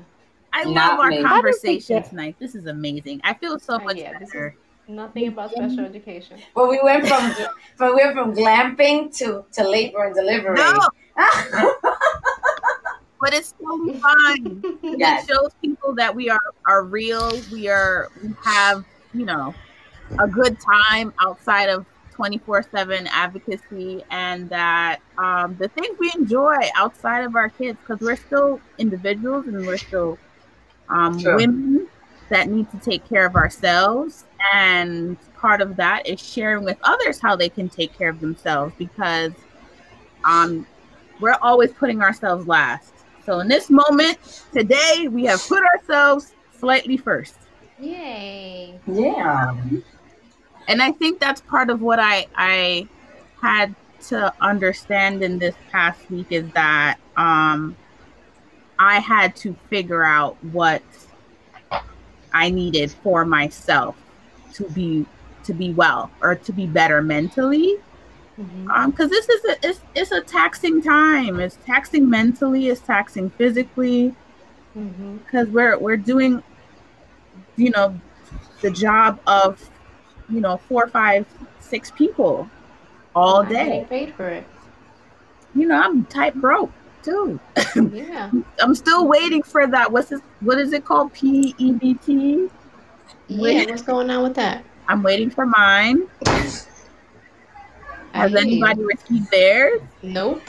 I love our me. conversation I don't think that- tonight. This is amazing. I feel so Oh, much yeah, this better. Nothing about special education. Well, we went from but we went from glamping to to labor and delivery. No, but it's totally fine. Yes. It shows people that we are are real. We are we have you know a good time outside of twenty four seven advocacy, and that um, the things we enjoy outside of our kids because we're still individuals and we're still um, Sure. women that need to take care of ourselves. And part of that is sharing with others how they can take care of themselves because um, we're always putting ourselves last. So in this moment today, we have put ourselves slightly first. Yay! yeah. And I think that's part of what I I had to understand in this past week is that um, I had to figure out what I needed for myself to be to be well or to be better mentally. Mm-hmm. Um, because this is a it's, it's a taxing time. It's taxing mentally. It's taxing physically. Because mm-hmm. we're we're doing, you know, the job of, you know, four, five, six people all day. paid for it. You know, I'm type broke too. Yeah. I'm still waiting for that. What's this? What is it called? PEBT. Yeah. What's going on with that? I'm waiting for mine. Has anybody received theirs? Nope.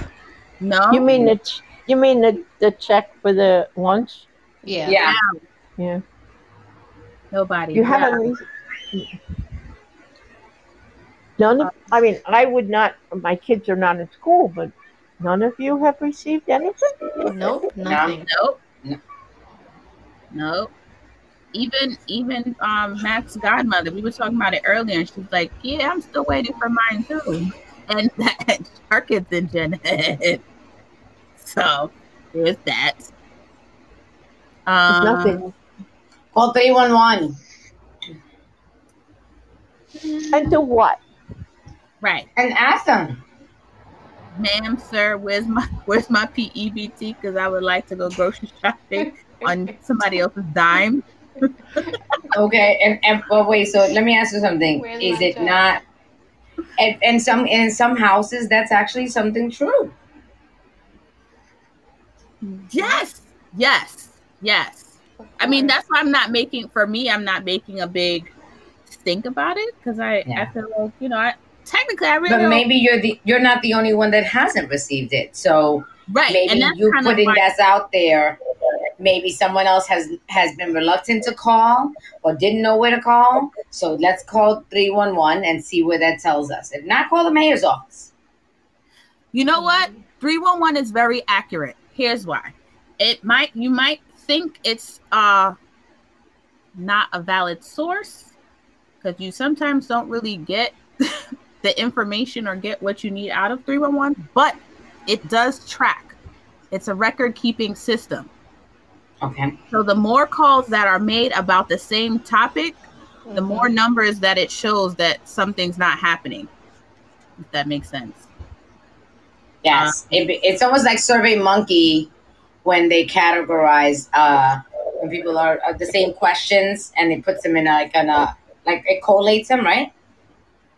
No. You mean the you mean the, the check for the lunch? Yeah. Yeah. Yeah. Nobody. You haven't. None of, I mean, I would not, my kids are not in school, but none of you have received anything? Nope, nothing. Nope. No. Nope. Even even um Matt's godmother, we were talking about it earlier, and she's like, "Yeah, I'm still waiting for mine too." And that our kids in Gen Ed. So there's that. Um, nothing. Call 311. And to what? Right. And ask them. Ma'am, sir, where's my where's my PEBT? Because I would like to go grocery shopping on somebody else's dime. okay, and, and but wait, so let me ask you something. Where's Is it job? not and, and some in some houses that's actually something true? Yes, yes, yes. I mean, that's why I'm not making for me. I'm not making a big stink about it because I yeah. I feel like you know I technically I really. But maybe you're the you're not the only one that hasn't received it. So right, maybe you putting why- that out there. Maybe someone else has has been reluctant to call or didn't know where to call. So let's call three one one and see where that tells us. If not, call the mayor's office. You know what? Three one one is very accurate. Here's why. It might you might think it's uh not a valid source because you sometimes don't really get the information or get what you need out of 311, but it does track. It's a record keeping system. Okay. So the more calls that are made about the same topic, mm-hmm. the more numbers that it shows that something's not happening. If that makes sense. Yes. Uh, it, it's almost like Survey Monkey when they categorize uh, when people are, are the same questions and it puts them in a, like an a like it collates them, right?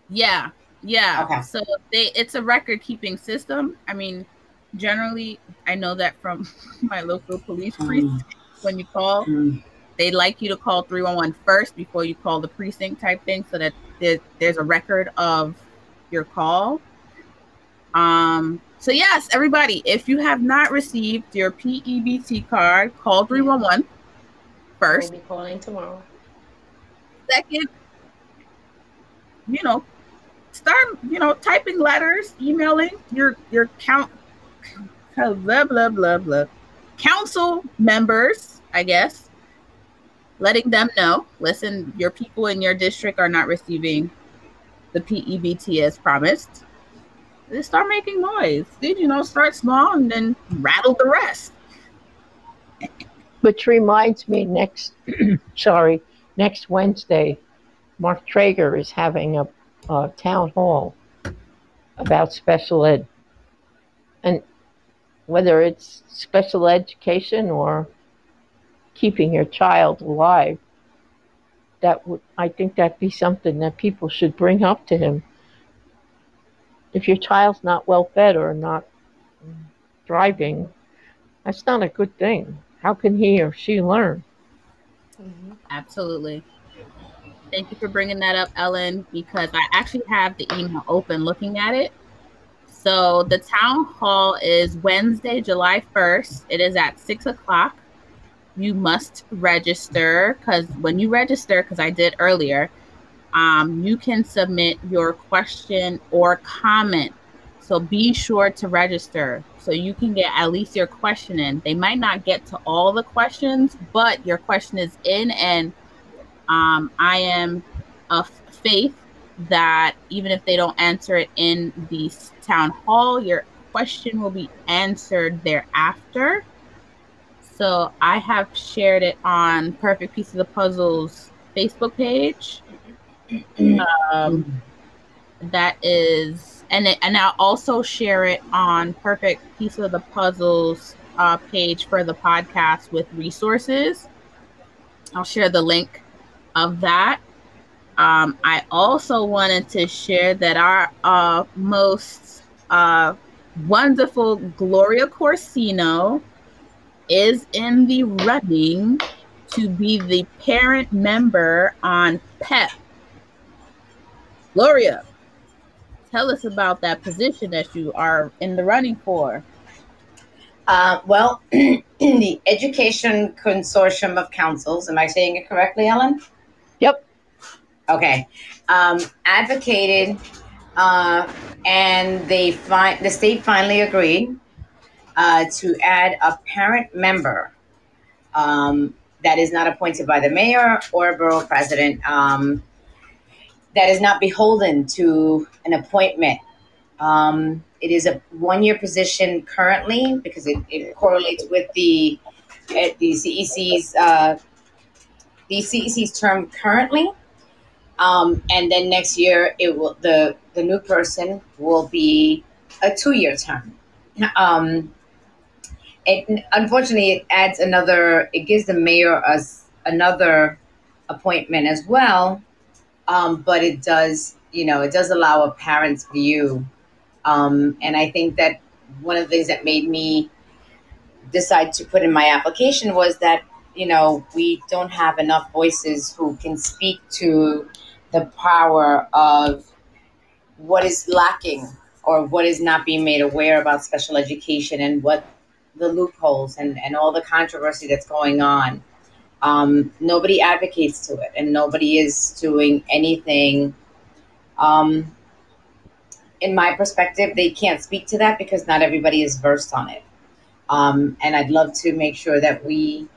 Yeah. Yeah. Okay. So they it's a record keeping system. I mean, generally I know that from my local police mm. precinct when you call, mm. they like you to call 311 first before you call the precinct type thing so that there, there's a record of your call. Um so yes, everybody, if you have not received your PEBT card, call 311 first. We'll be calling tomorrow. Second, you know, start you know typing letters emailing your your count blah blah blah blah council members i guess letting them know listen your people in your district are not receiving the pebt as promised. They start making noise. Did you know start small and then rattle the rest. Which reminds me next sorry next wednesday mark Treyger is having a uh, town hall about special ed. And whether it's special education or keeping your child alive, that would I think that'd be something that people should bring up to him. If your child's not well fed or not thriving, that's not a good thing. How can he or she learn? Mm-hmm. Absolutely. Thank you for bringing that up, Ellen, because I actually have the email open looking at it. So the town hall is Wednesday, July 1st. It is at six o'clock. You must register because when you register, because I did earlier, um, you can submit your question or comment. So be sure to register so you can get at least your question in. They might not get to all the questions, but your question is in and um, I am of faith that even if they don't answer it in the town hall, your question will be answered thereafter. So I have shared it on Perfect Piece of the Puzzle's Facebook page. Um, that is, and it, and I'll also share it on Perfect Piece of the Puzzle's uh, page for the podcast with resources. I'll share the link of that. Um, I also wanted to share that our uh, most uh, wonderful Gloria Corsino is in the running to be the parent member on PEP. Gloria, tell us about that position that you are in the running for. Uh, well, the Education Consortium of Councils, am I saying it correctly, Ellen? Yep. Okay. Um, advocated, uh, and they fi- the state finally agreed uh, to add a parent member um, that is not appointed by the mayor or borough president, um, that is not beholden to an appointment. Um, it is a one-year position currently because it, it correlates with the uh, the CEC's uh, the CEC's term currently, um, and then next year it will the the new person will be a two-year term. Um, it unfortunately it adds another. It gives the mayor us another appointment as well, um, but it does you know it does allow a parent's view um, and I think that one of the things that made me decide to put in my application was that, you know, we don't have enough voices who can speak to the power of what is lacking or what is not being made aware about special education and what the loopholes and, and all the controversy that's going on. Um, nobody advocates to it and nobody is doing anything um, in my perspective, they can't speak to that because not everybody is versed on it. Um, and I'd love to make sure that we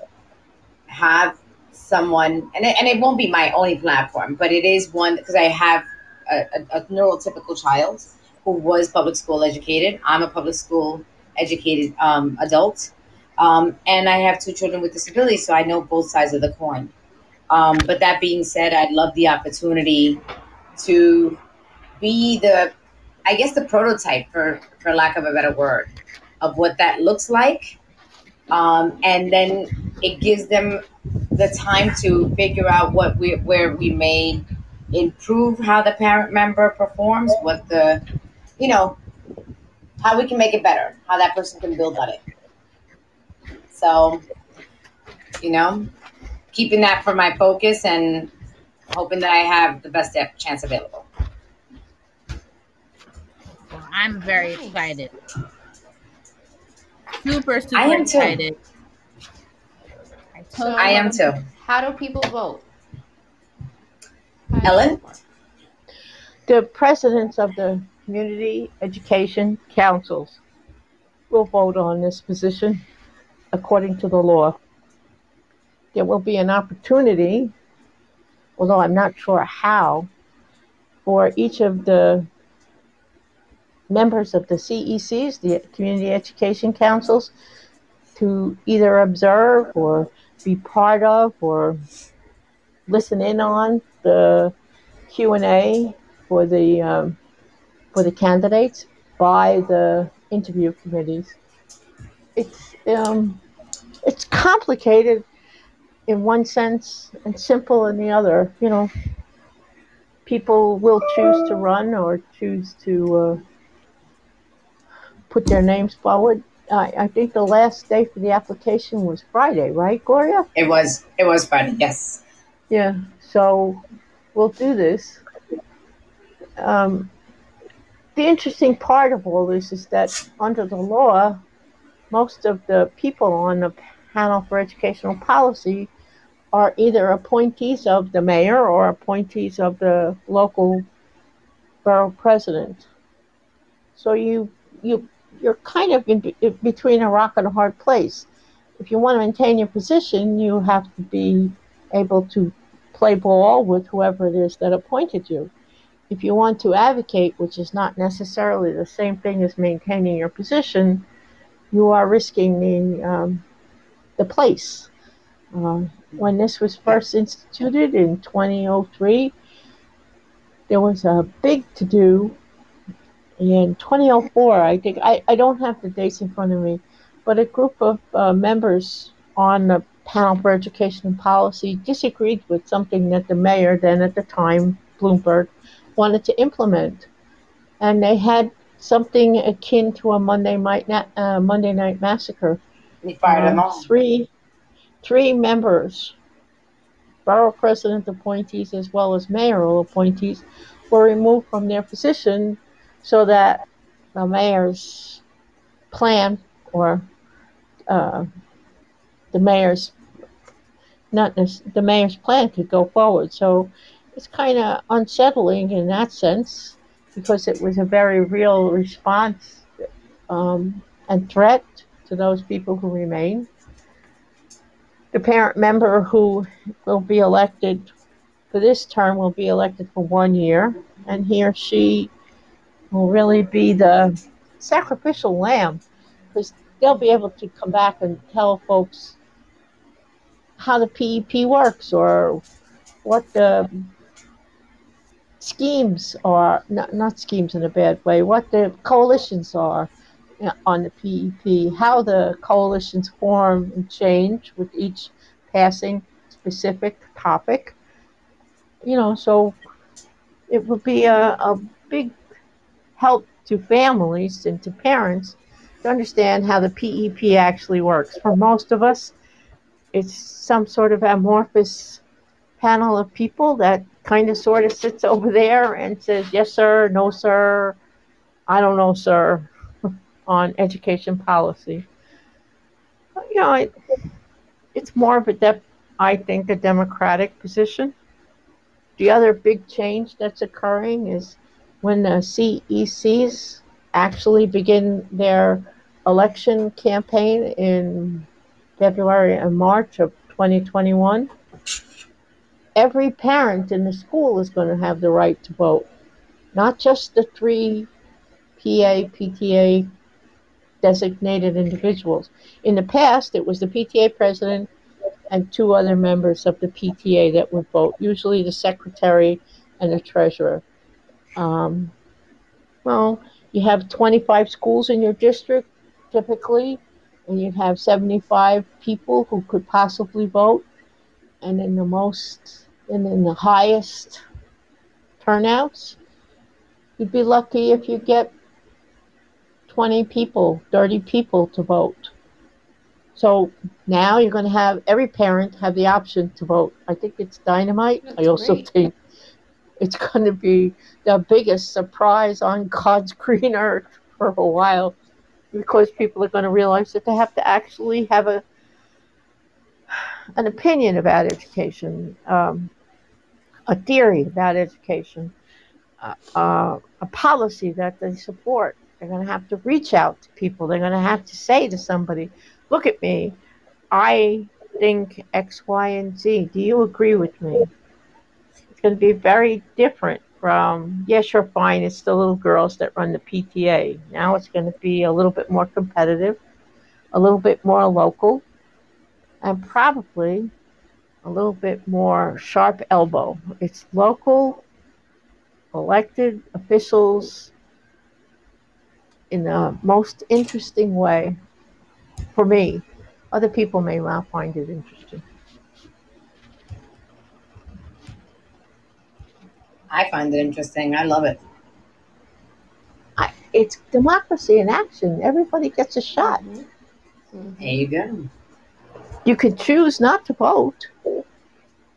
have someone, and it, and it won't be my only platform, but it is one because I have a, a, a neurotypical child who was public school educated. I'm a public school educated um, adult. Um, and I have two children with disabilities, so I know both sides of the coin. Um, but that being said, I'd love the opportunity to be the I guess the prototype for for lack of a better word of what that looks like. Um, and then it gives them the time to figure out what we where we may improve how the parent member performs, what the you know how we can make it better, how that person can build on it. So, you know, keeping that for my focus and hoping that I have the best chance available. I'm very excited. Super, super I am excited. Too. I, so, I am too. How do people vote? Ellen? The presidents of the community education councils will vote on this position according to the law. There will be an opportunity, although I'm not sure how, for each of the members of the CECs, the Community Education Councils, to either observe or be part of or listen in on the Q and A for the um, for the candidates by the interview committees. It's um, it's complicated in one sense and simple in the other. You know, people will choose to run or choose to uh, put their names forward. I, I think the last day for the application was Friday, right, Gloria? It was. It was Friday. Yes. Yeah. So we'll do this. Um, the interesting part of all this is that under the law, most of the people on the panel for educational policy are either appointees of the mayor or appointees of the local borough president. So you you you're kind of in, between a rock and a hard place. If you want to maintain your position, you have to be able to play ball with whoever it is that appointed you. if you want to advocate, which is not necessarily the same thing as maintaining your position, you are risking the um, the place. Uh, when this was first instituted in 2003, there was a big to do. In 2004, I think I, I don't have the dates in front of me, but a group of uh, members on the panel for education and policy disagreed with something that the mayor, then at the time, Bloomberg, wanted to implement. And they had something akin to a Monday night, uh, Monday night massacre. He fired them all. Three, three members, borough president appointees as well as mayoral appointees, were removed from their position so that the mayor's plan or uh, the mayor's not the mayor's plan could go forward. So it's kind of unsettling in that sense because it was a very real response um, and threat to those people who remain. The parent member who will be elected for this term will be elected for one year, and he or she will really be the sacrificial lamb because they'll be able to come back and tell folks how the PEP works or what the schemes are, not, not schemes in a bad way, what the coalitions are on the PEP, how the coalitions form and change with each passing specific topic. You know, so it would be a, a big help to families and to parents to understand how the PEP actually works. For most of us, it's some sort of amorphous panel of people that kind of sort of sits over there and says, yes, sir, no, sir, I don't know, sir, on education policy. You know, it, it's more of a, I think, a democratic position. The other big change that's occurring is when the CECs actually begin their election campaign in February and March of 2021 every parent in the school is going to have the right to vote, not just the three PA, PTA designated individuals. In the past, it was the PTA president and two other members of the PTA that would vote, usually the secretary and the treasurer. Um, well, you have 25 schools in your district typically, and you have 75 people who could possibly vote. And in the most and in the highest turnouts, you'd be lucky if you get 20 people, 30 people to vote. So now you're going to have every parent have the option to vote. I think it's dynamite. That's I also great. think it's going to be the biggest surprise on God's green earth for a while because people are going to realize that they have to actually have a an opinion about education, um, a theory about education, uh, uh, a policy that they support. They're going to have to reach out to people. They're going to have to say to somebody, look at me. I think X, Y, and Z. Do you agree with me? Going to be very different from, yes, you're fine. It's the little girls that run the PTA. Now it's going to be a little bit more competitive, a little bit more local, and probably a little bit more sharp elbow. It's local elected officials in the most interesting way for me. Other people may not find it interesting. I find it interesting. I love it. I, it's democracy in action. Everybody gets a shot. Mhm. Mhm. There you go. You could choose not to vote.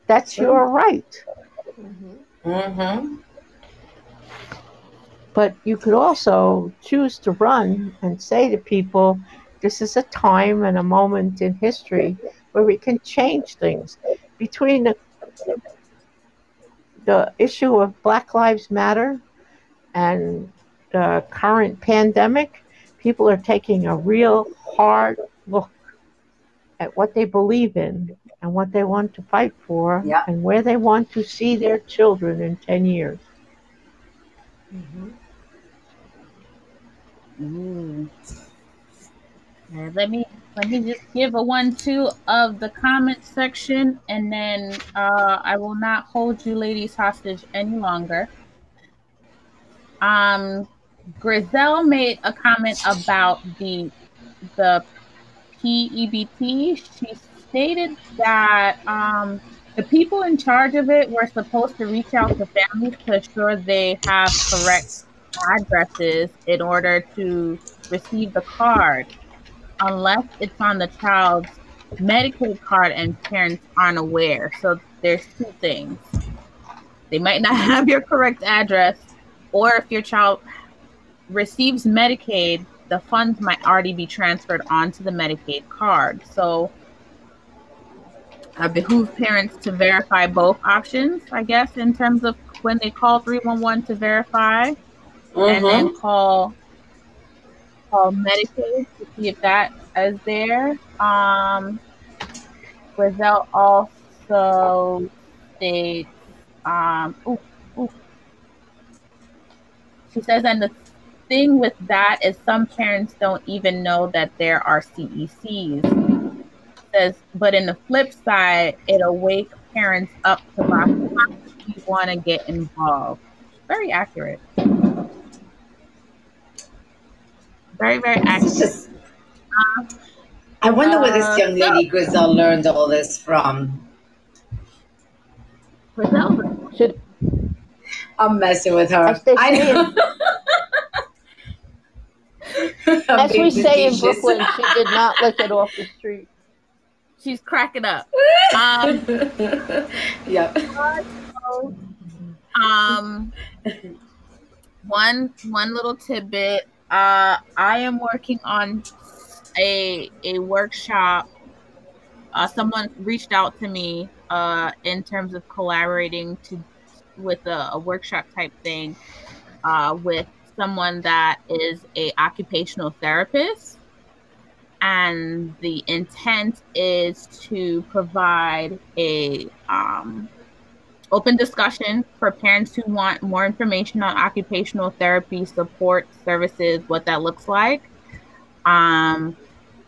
That's Sure. your right. Mhm. Mm-hmm. But you could also choose to run and say to people, this is a time and a moment in history where we can change things. Between the, the issue of Black Lives Matter and the current pandemic, people are taking a real hard look at what they believe in and what they want to fight for Yeah. and where they want to see their children in 10 years. Mm-hmm. Ooh. Uh, let me let me just give a one two of the comment section, and then uh, I will not hold you ladies hostage any longer. Um, Grizel made a comment about the the PEBT. She stated that um, the people in charge of it were supposed to reach out to families to ensure they have correct addresses in order to receive the card, unless it's on the child's Medicaid card and parents aren't aware. So there's two things. They might not have your correct address, or if your child receives Medicaid, the funds might already be transferred onto the Medicaid card. So I behoove parents to verify both options, I guess, in terms of when they call 311 to verify and then mm-hmm. call call Medicaid to see if that is there. Um, Grizel also states, um, ooh, ooh. she says, and the thing with that is some parents don't even know that there are CECs. Says, but in the flip side, it'll wake parents up to possibly want to get involved. Very accurate. Very, very accurate. I wonder where this Uh, young lady Grizel learned all this from. Grizel, Should I'm messing with her. I say know. as we say in. Brooklyn, she did not lick it off the street. she's cracking up. Um, yep. um one one little tidbit uh i am working on a a workshop. Uh someone reached out to me uh in terms of collaborating to with a, a workshop type thing uh with someone that is a occupational therapist. And the intent is to provide a um open discussion for parents who want more information on occupational therapy support services, what that looks like. Um,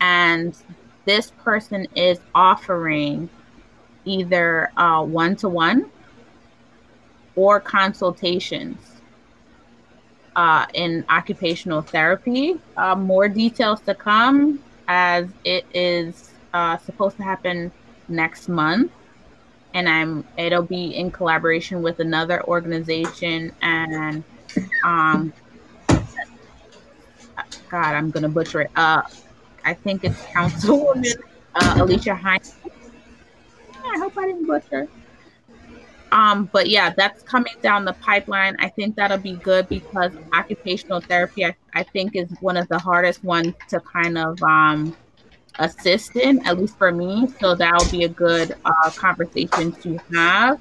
and this person is offering either one to one or consultations uh, in occupational therapy. Uh, more details to come as it is uh, supposed to happen next month and I'm it'll be in collaboration with another organization and um God, I'm gonna butcher it. Uh I think it's Councilwoman uh, Alicia Hines. I hope I didn't butcher. Um, but yeah, that's coming down the pipeline. I think that'll be good because occupational therapy, I, I think, is one of the hardest ones to kind of um, assist in, at least for me. So that'll be a good uh, conversation to have.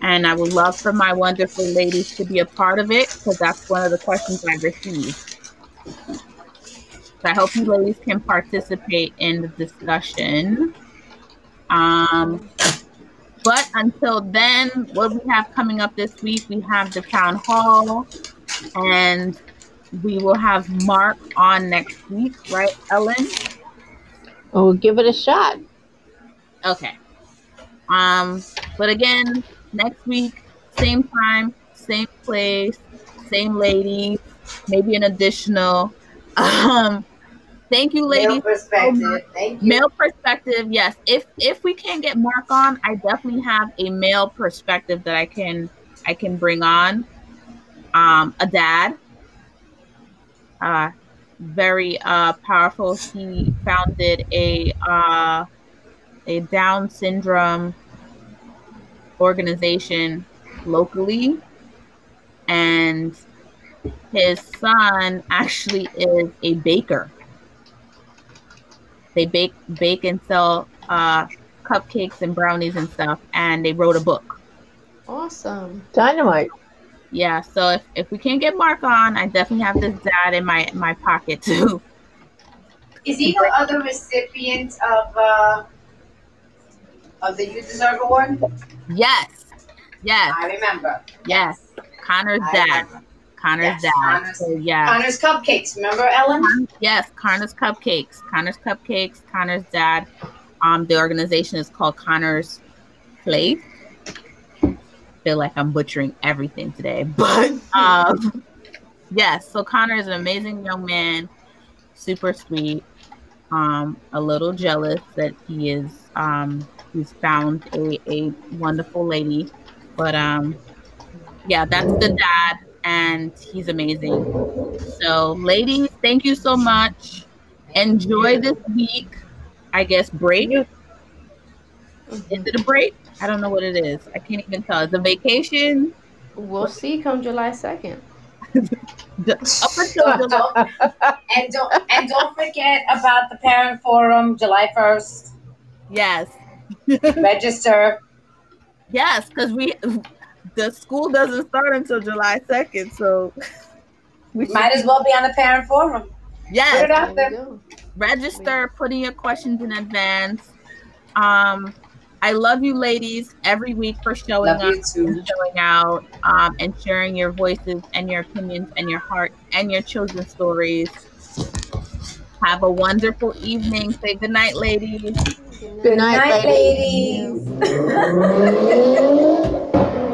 And I would love for my wonderful ladies to be a part of it because that's one of the questions I received. So I hope you ladies can participate in the discussion. Um, but until then, what we have coming up this week, we have the town hall, and we will have Mark on next week, right, Ellen? We'll give it a shot. Okay. Um, but again, next week, same time, same place, same lady, maybe an additional. Um, thank you, ladies. Male perspective. Thank you. Male perspective, yes. If if we can't get Mark on, I definitely have a male perspective that I can I can bring on. Um, a dad. Uh, very uh powerful. He founded a uh a Down syndrome organization locally, and his son actually is a baker. They bake bake and sell uh, cupcakes and brownies and stuff, and they wrote a book. Awesome. Dynamite. Yeah, so if, if we can't get Mark on, I definitely have this dad in my my pocket too. Is he the other recipient of uh, of the You Deserve Award? yes, yes, I remember. yes. Connor's I dad. remember. Connor's Yes, dad. Connor's- so yeah, Connor's Cupcakes. Remember Ellen? yes, Connor's Cupcakes. Connor's Cupcakes. Connor's dad. Um, the organization is called Connor's Place. Feel like I'm butchering everything today, but um, yes. So Connor is an amazing young man, super sweet. Um, a little jealous that he is um he's found a, a wonderful lady, but um, yeah, that's the dad, and he's amazing. So, ladies, thank you so much. Enjoy this week. I guess break. Is it a break? I don't know what it is. I can't even tell. It's a vacation. We'll see come July 2nd. Up until July. And don't and don't forget about the parent forum, July first. yes, Register. yes, because we the school doesn't start until July second, so we Might as well be on the parent forum. Put it yes out There there. you go. register, put in your questions in advance. Um, I love you, ladies, every week for showing Love up. too. and showing out um, and sharing your voices and your opinions and your heart and your children's stories. Have a wonderful evening. Say good night, ladies. Good Good night, Night, ladies. ladies.